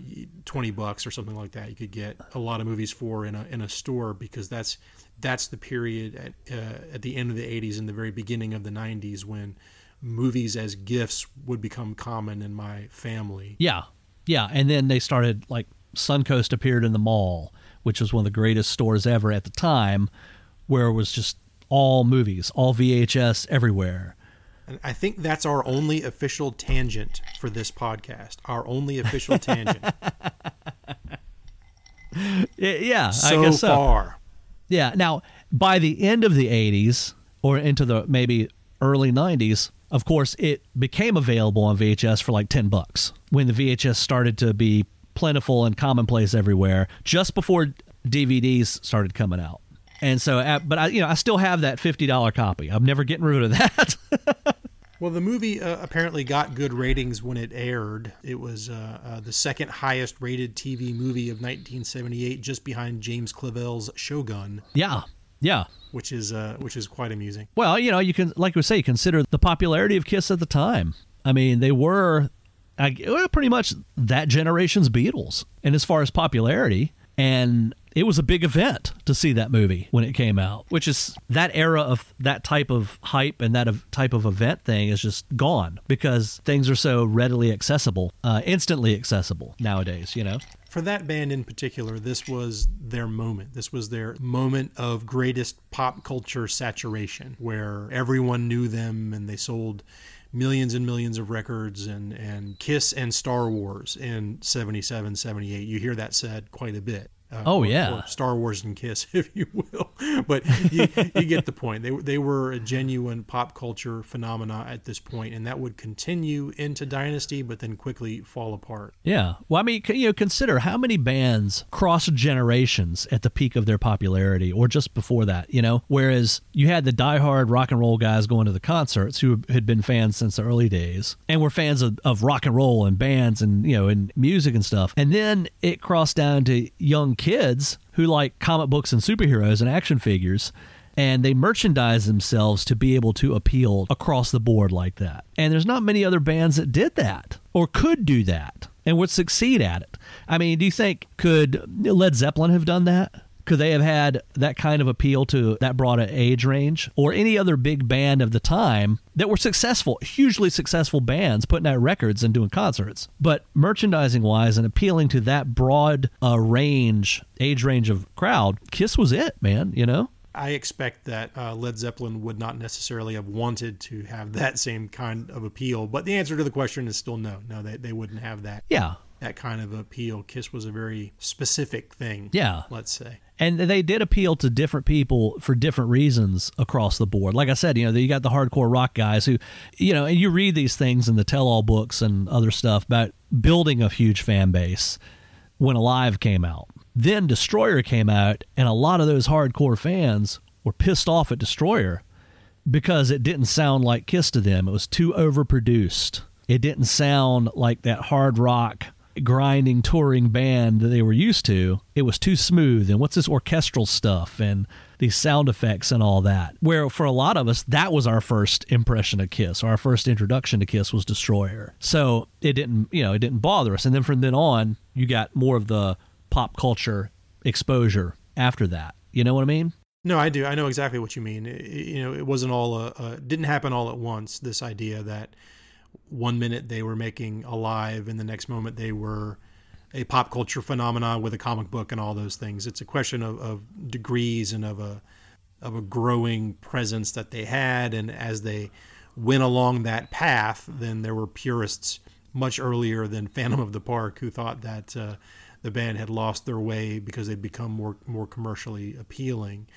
20 bucks or something like that you could get a lot of movies for in a in a store because that's that's the period at uh, at the end of the 80s and the very beginning of the 90s when movies as gifts would become common in my family. Yeah, yeah, and then they started like Suncoast appeared in the mall, which was one of the greatest stores ever at the time, where it was just all movies, all VHS everywhere. And I think that's our only official tangent for this podcast. Our only official tangent Yeah, I so guess so. far. Yeah. Now, by the end of the 80s or into the maybe early 90s, of course, it became available on VHS for like 10 bucks when the VHS started to be plentiful and commonplace everywhere just before DVDs started coming out. And so, uh, but I, you know, I still have that $50 copy. I'm never getting rid of that. Well, the movie uh, apparently got good ratings when it aired. It was uh, uh, the second highest rated TV movie of 1978, just behind James Clavell's Shogun, yeah. Yeah. which is uh, which is quite amusing. Well, you know, you can, like we say, consider the popularity of Kiss at the time. I mean, they were I, well, pretty much that generation's Beatles. And as far as popularity, and it was a big event to see that movie when it came out, which is that era of that type of hype and that of, type of event thing is just gone because things are so readily accessible, uh, instantly accessible nowadays, you know? For that band in particular, this was their moment. This was their moment of greatest pop culture saturation, where everyone knew them and they sold millions and millions of records and, and Kiss and Star Wars in 77, 78. You hear that said quite a bit. Uh, Oh, or- yeah. or Star Wars and Kiss, if you will. But you, you get the point. They, they were a genuine pop culture phenomena at this point, and that would continue into Dynasty, but then quickly fall apart. Yeah. Well, I mean, you know, consider how many bands cross generations at the peak of their popularity or just before that, you know? Whereas you had the diehard rock and roll guys going to the concerts who had been fans since the early days and were fans of, of rock and roll and bands and, you know, and music and stuff. And then it crossed down to young kids who like comic books and superheroes and action figures and they merchandise themselves to be able to appeal across the board like that. And there's not many other bands that did that or could do that and would succeed at it. I mean, do you think could Led Zeppelin have done that? Could they have had that kind of appeal to that broad age range or any other big band of the time that were successful, hugely successful bands putting out records and doing concerts? But merchandising wise and appealing to that broad uh, range, age range of crowd, Kiss was it, man, you know? I expect that uh, Led Zeppelin would not necessarily have wanted to have that same kind of appeal. But the answer to the question is still no. No, they, they wouldn't have that Yeah. That kind of appeal. Kiss was a very specific thing. Yeah. Let's say. and they did appeal to different people for different reasons across the board. Like I said, you know, you got the hardcore rock guys who, you know, and you read these things in the tell-all books and other stuff about building a huge fan base when Alive came out. Then Destroyer came out, and a lot of those hardcore fans were pissed off at Destroyer because it didn't sound like Kiss to them. It was too overproduced. It didn't sound like that hard rock grinding touring band that they were used to. It was too smooth and what's this orchestral stuff and these sound effects and all that. Where for a lot of us that was our first impression of Kiss, or our first introduction to Kiss was Destroyer. So it didn't, you know, it didn't bother us. And then from then on, you got more of the pop culture exposure after that. You know what I mean? No, I do. I know exactly what you mean. It- you know, it wasn't all a, didn't happen all at once. This idea that one minute they were making alive, and the next moment they were a pop culture phenomenon with a comic book and all those things. It's a question of, of degrees and of a of a growing presence that they had, and as they went along that path, then there were purists much earlier than Phantom of the Park who thought that uh, the band had lost their way because they'd become more more commercially appealing.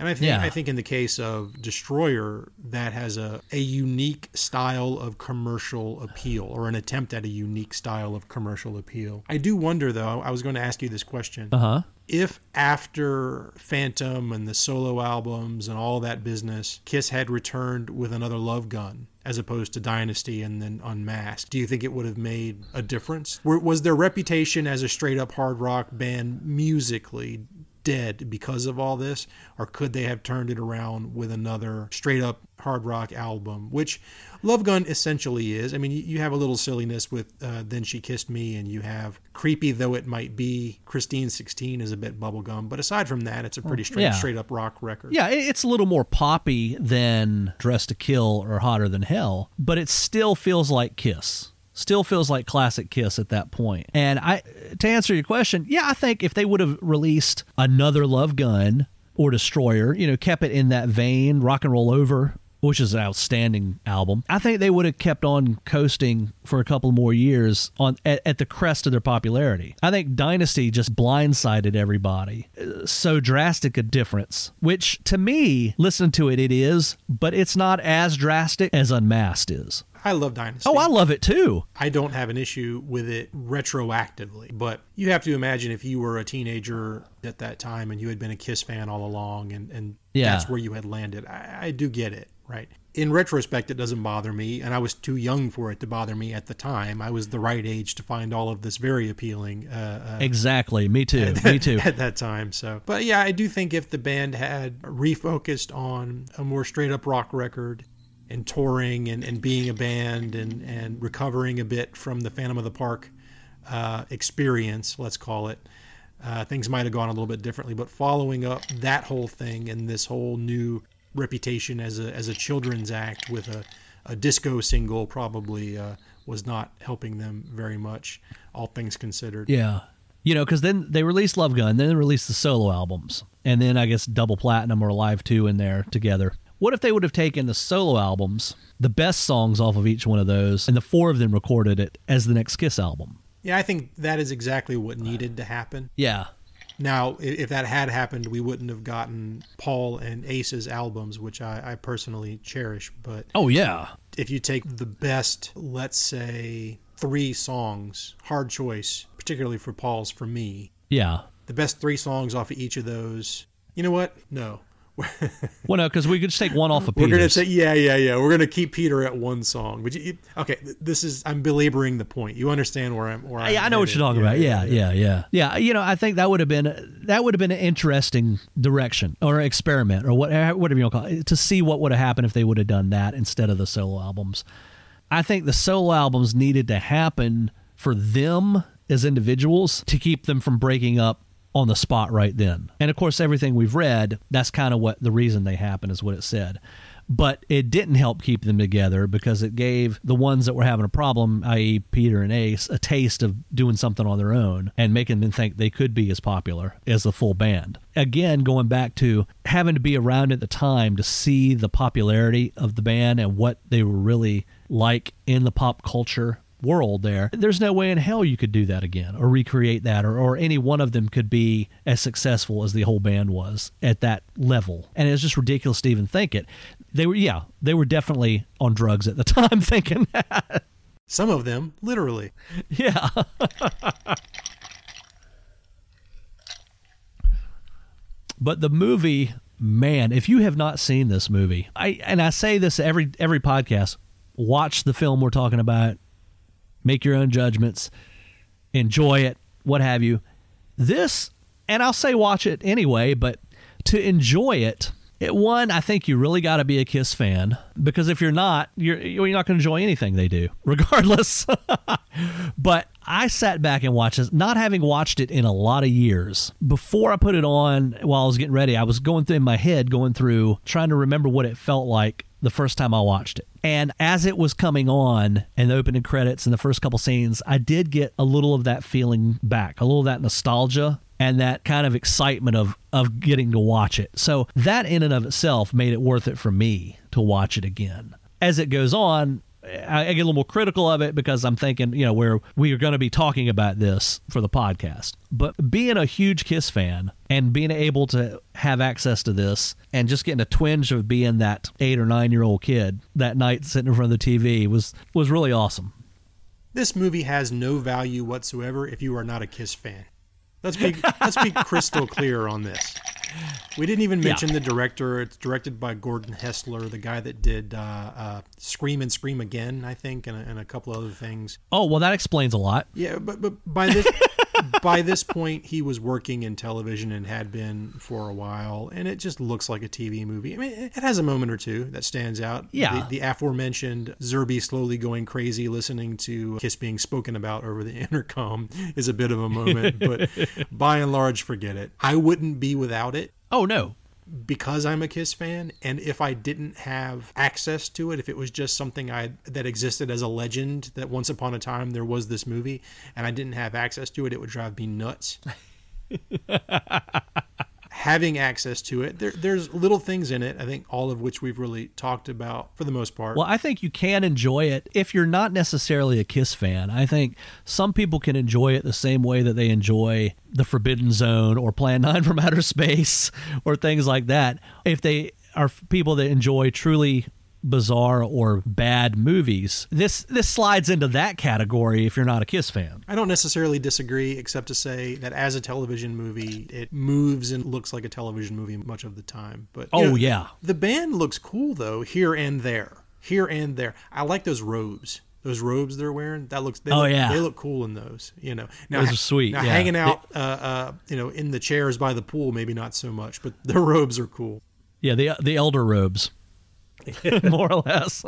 And I think Yeah. I think in the case of Destroyer, that has a, a unique style of commercial appeal, or an attempt at a unique style of commercial appeal. I do wonder though, I was going to ask you this question. Uh huh. If after Phantom and the solo albums and all that business, Kiss had returned with another Love Gun as opposed to Dynasty and then Unmasked, do you think it would have made a difference? Was their reputation as a straight up hard rock band musically dead because of all this? Or could they have turned it around with another straight up hard rock album, which Love Gun essentially is? I mean, you, you have a little silliness with uh, Then She Kissed Me, and you have creepy though it might be. Christine 16 is a bit bubblegum, but aside from that, it's a pretty straight, yeah. straight up rock record. Yeah, it's a little more poppy than Dressed to Kill or Hotter Than Hell, but it still feels like Kiss. Still feels like classic Kiss at that point. And I to answer your question, yeah, I think if they would have released another Love Gun or Destroyer, you know, kept it in that vein, Rock and Roll Over, which is an outstanding album. I think they would have kept on coasting for a couple more years on at, at the crest of their popularity. I think Dynasty just blindsided everybody. So drastic a difference, which to me, listen to it, it is, but it's not as drastic as Unmasked is. I love Dynasty. Oh, I love it too. I don't have an issue with it retroactively, but you have to imagine if you were a teenager at that time and you had been a Kiss fan all along and, and Yeah. that's where you had landed. I, I do get it, right? In retrospect, it doesn't bother me, and I was too young for it to bother me at the time. I was the right age to find all of this very appealing. Uh, uh, Exactly. Me too. Me too. at that time. So, but yeah, I do think if the band had refocused on a more straight up rock record and touring and, and being a band and, and recovering a bit from the Phantom of the Park uh, experience, let's call it, uh, things might have gone a little bit differently. But following up that whole thing and this whole new reputation as a, as a children's act with a, a disco single probably uh, was not helping them very much, all things considered. Yeah. You know, because then they released Love Gun, then they released the solo albums, and then I guess Double Platinum or Live 2 in there together. What if they would have taken the solo albums, the best songs off of each one of those, and the four of them recorded it as the next Kiss album? Yeah, I think that is exactly what needed to happen. Yeah. Now, if that had happened, we wouldn't have gotten Paul and Ace's albums, which I, I personally cherish. But Oh, yeah. if you take the best, let's say, three songs, hard choice, particularly for Paul's, for me, Yeah. the best three songs off of each of those, you know what? No. Well, no, because we could just take one off of We're gonna say yeah, yeah, yeah. We're gonna keep Peter at one song. But you, okay, this is I'm belaboring the point. You understand where I'm? Where I'm yeah, I know what you're talking about. Yeah, yeah, yeah, yeah. You know, I think that would have been that would have been an interesting direction or experiment or what, whatever you want to call it, to see what would have happened if they would have done that instead of the solo albums. I think the solo albums needed to happen for them as individuals to keep them from breaking up on the spot right then. And of course, everything we've read, that's kind of what the reason they happen is what it said. But it didn't help keep them together because it gave the ones that were having a problem, i.e., Peter and Ace, a taste of doing something on their own and making them think they could be as popular as the full band. Again, going back to having to be around at the time to see the popularity of the band and what they were really like in the pop culture world there there's no way in hell you could do that again or recreate that or, or any one of them could be as successful as the whole band was at that level. And it's just ridiculous to even think it. They were yeah they were definitely on drugs at the time thinking that. Some of them, literally. yeah. But the movie man if you have not seen this movie i and i say this every every podcast watch the film we're talking about make your own judgments enjoy it what have you this and i'll say watch it anyway but to enjoy it it one i think you really got to be a kiss fan because if you're not you're you're not going to enjoy anything they do regardless but I sat back and watched this, not having watched it in a lot of years. Before I put it on, while I was getting ready, I was going through in my head, going through, trying to remember what it felt like the first time I watched it. And as it was coming on and the opening credits and the first couple scenes, I did get a little of that feeling back, a little of that nostalgia and that kind of excitement of of getting to watch it. So that in and of itself made it worth it for me to watch it again. As it goes on, I, I get a little more critical of it because I'm thinking, you know, where we are going to be talking about this for the podcast. But being a huge Kiss fan and being able to have access to this and just getting a twinge of being that eight or nine year old kid that night sitting in front of the TV was was really awesome. This movie has no value whatsoever if you are not a Kiss fan. Let's be let's be crystal clear on this. We didn't even mention Yeah. the director. It's directed by Gordon Hessler, the guy that did uh, uh, Scream and Scream Again, I think, and a, and a couple other things. Oh, well, that explains a lot. Yeah, but but by this by this point, he was working in television and had been for a while, and it just looks like a TV movie. I mean, it has a moment or two that stands out. Yeah. the, the aforementioned Zerbe slowly going crazy, listening to Kiss being spoken about over the intercom is a bit of a moment, but by and large, forget it. I wouldn't be without it Oh, no. Because I'm a Kiss fan, and if I didn't have access to it, if it was just something I that existed as a legend that once upon a time there was this movie, and I didn't have access to it, it would drive me nuts. Having access to it, there, there's little things in it. I think all of which we've really talked about for the most part. Well, I think you can enjoy it if you're not necessarily a Kiss fan. I think some people can enjoy it the same way that they enjoy The Forbidden Zone or Plan 9 from Outer Space or things like that. If they are people that enjoy truly bizarre or bad movies, this this slides into that category if you're not a Kiss fan. I don't necessarily disagree, except to say that as a television movie, it moves and looks like a television movie much of the time. But Oh, know, yeah. the band looks cool though here and there, here and there. I like those robes. Those robes they're wearing, that looks. They Oh, look, yeah. they look cool in those. You know, now, Those are sweet, Now yeah. hanging out, uh, uh, you know, in the chairs by the pool, maybe not so much, but their robes are cool. Yeah, the the elder robes, more or less.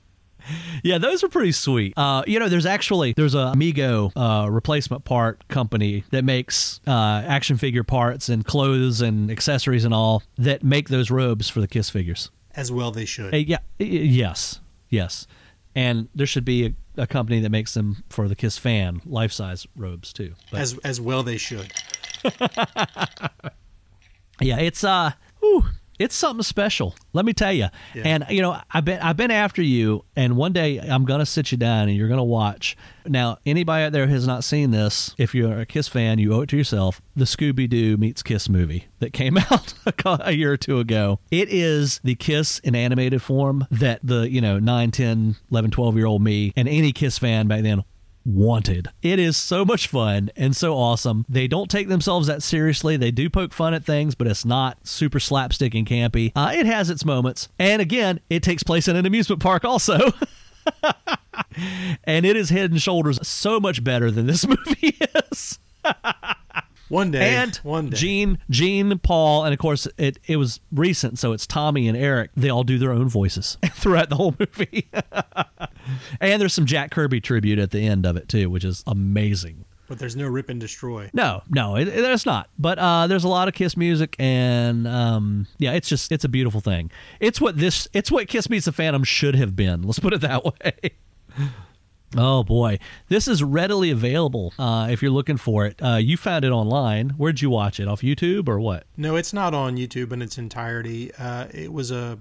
yeah, those are pretty sweet. Uh, you know, there's actually there's a Amigo uh, replacement part company that makes uh, action figure parts and clothes and accessories and all that make those robes for the Kiss figures. As well, they should. Uh, yeah, yes, yes, and there should be a, a company that makes them for the Kiss fan life size robes too. But As as well, they should. Yeah, it's uh, whew, it's something special. Let me tell you. Yeah. And you know, I've been I've been after you, and one day I'm gonna sit you down and you're gonna watch. Now, anybody out there who has not seen this, if you're a Kiss fan, you owe it to yourself. The Scooby Doo meets Kiss movie that came out a a year or two ago. It is the Kiss in animated form that the you know 9, 10, 11, 12 year old me and any Kiss fan back then wanted. It is so much fun and so awesome. They don't take themselves that seriously. They do poke fun at things, but it's not super slapstick and campy. Uh, it has its moments. And again, it takes place in an amusement park also. and it is head and shoulders so much better than this movie is. One day, And one day. Gene, Gene, Paul, and of course it it was recent, so it's Tommy and Eric. They all do their own voices throughout the whole movie. And there's some Jack Kirby tribute at the end of it too, which is amazing. but there's no rip and destroy. No, no, it, it- there's not. But uh, there's a lot of Kiss music, and um, yeah, it's just it's a beautiful thing. It's what this it's what Kiss Meets the Phantom should have been. Let's put it that way. Oh boy, this is readily available uh, if you're looking for it. Uh, you found it online. Where'd you watch it? Off YouTube or what? No, it's not on YouTube in its entirety. Uh, it was a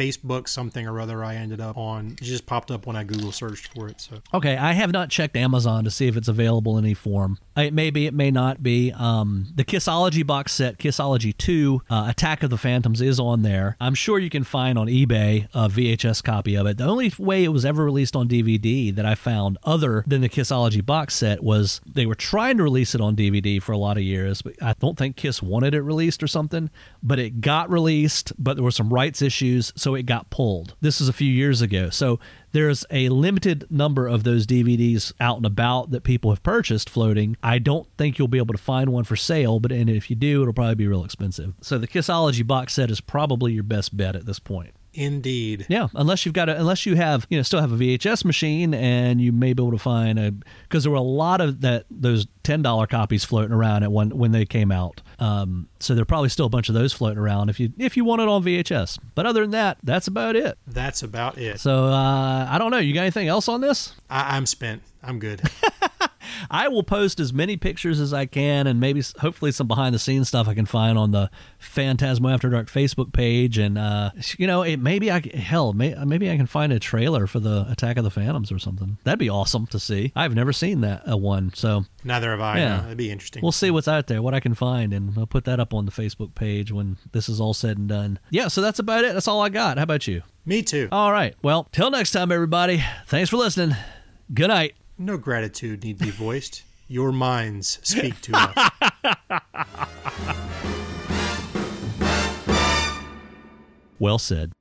Facebook something or other I ended up on. It just popped up when I Google searched for it. So Okay, I have not checked Amazon to see if it's available in any form. It may be, it may not be. Um, the Kissology box set, Kissology 2, uh, Attack of the Phantoms, is on there. I'm sure you can find on eBay a VHS copy of it. The only way it was ever released on DVD that I found other than the Kissology box set was they were trying to release it on DVD for a lot of years, but I don't think Kiss wanted it released or something. But it got released, but there were some rights issues, so it got pulled. This is a few years ago. So there's a limited number of those DVDs out and about that people have purchased floating. I don't think you'll be able to find one for sale, but and if you do, it'll probably be real expensive. So the Kissology box set is probably your best bet at this point. Indeed, Yeah, unless you've got a, unless you have you know still have a VHS machine and you may be able to find a because there were a lot of that those ten dollar copies floating around at one when they came out. Um, so there are probably still a bunch of those floating around if you if you want it on VHS. But other than that, that's about it. that's about it. So uh, I don't know. You got anything else on this? I, I'm spent. I'm good. I will post as many pictures as I can, and maybe hopefully some behind the scenes stuff I can find on the Phantasmo After Dark Facebook page. And uh, you know, it, maybe I hell may, maybe I can find a trailer for the Attack of the Phantoms or something. That'd be awesome to see. I've never seen that uh, one, so Neither have I. Yeah. no, that'd be interesting. We'll see what's out there, what I can find, and I'll put that up on the Facebook page when this is all said and done. Yeah, so that's about it. That's all I got. How about you? Me too. All right. Well, till next time, everybody. Thanks for listening. Good night. No gratitude need be voiced. Your minds speak to us. Well said.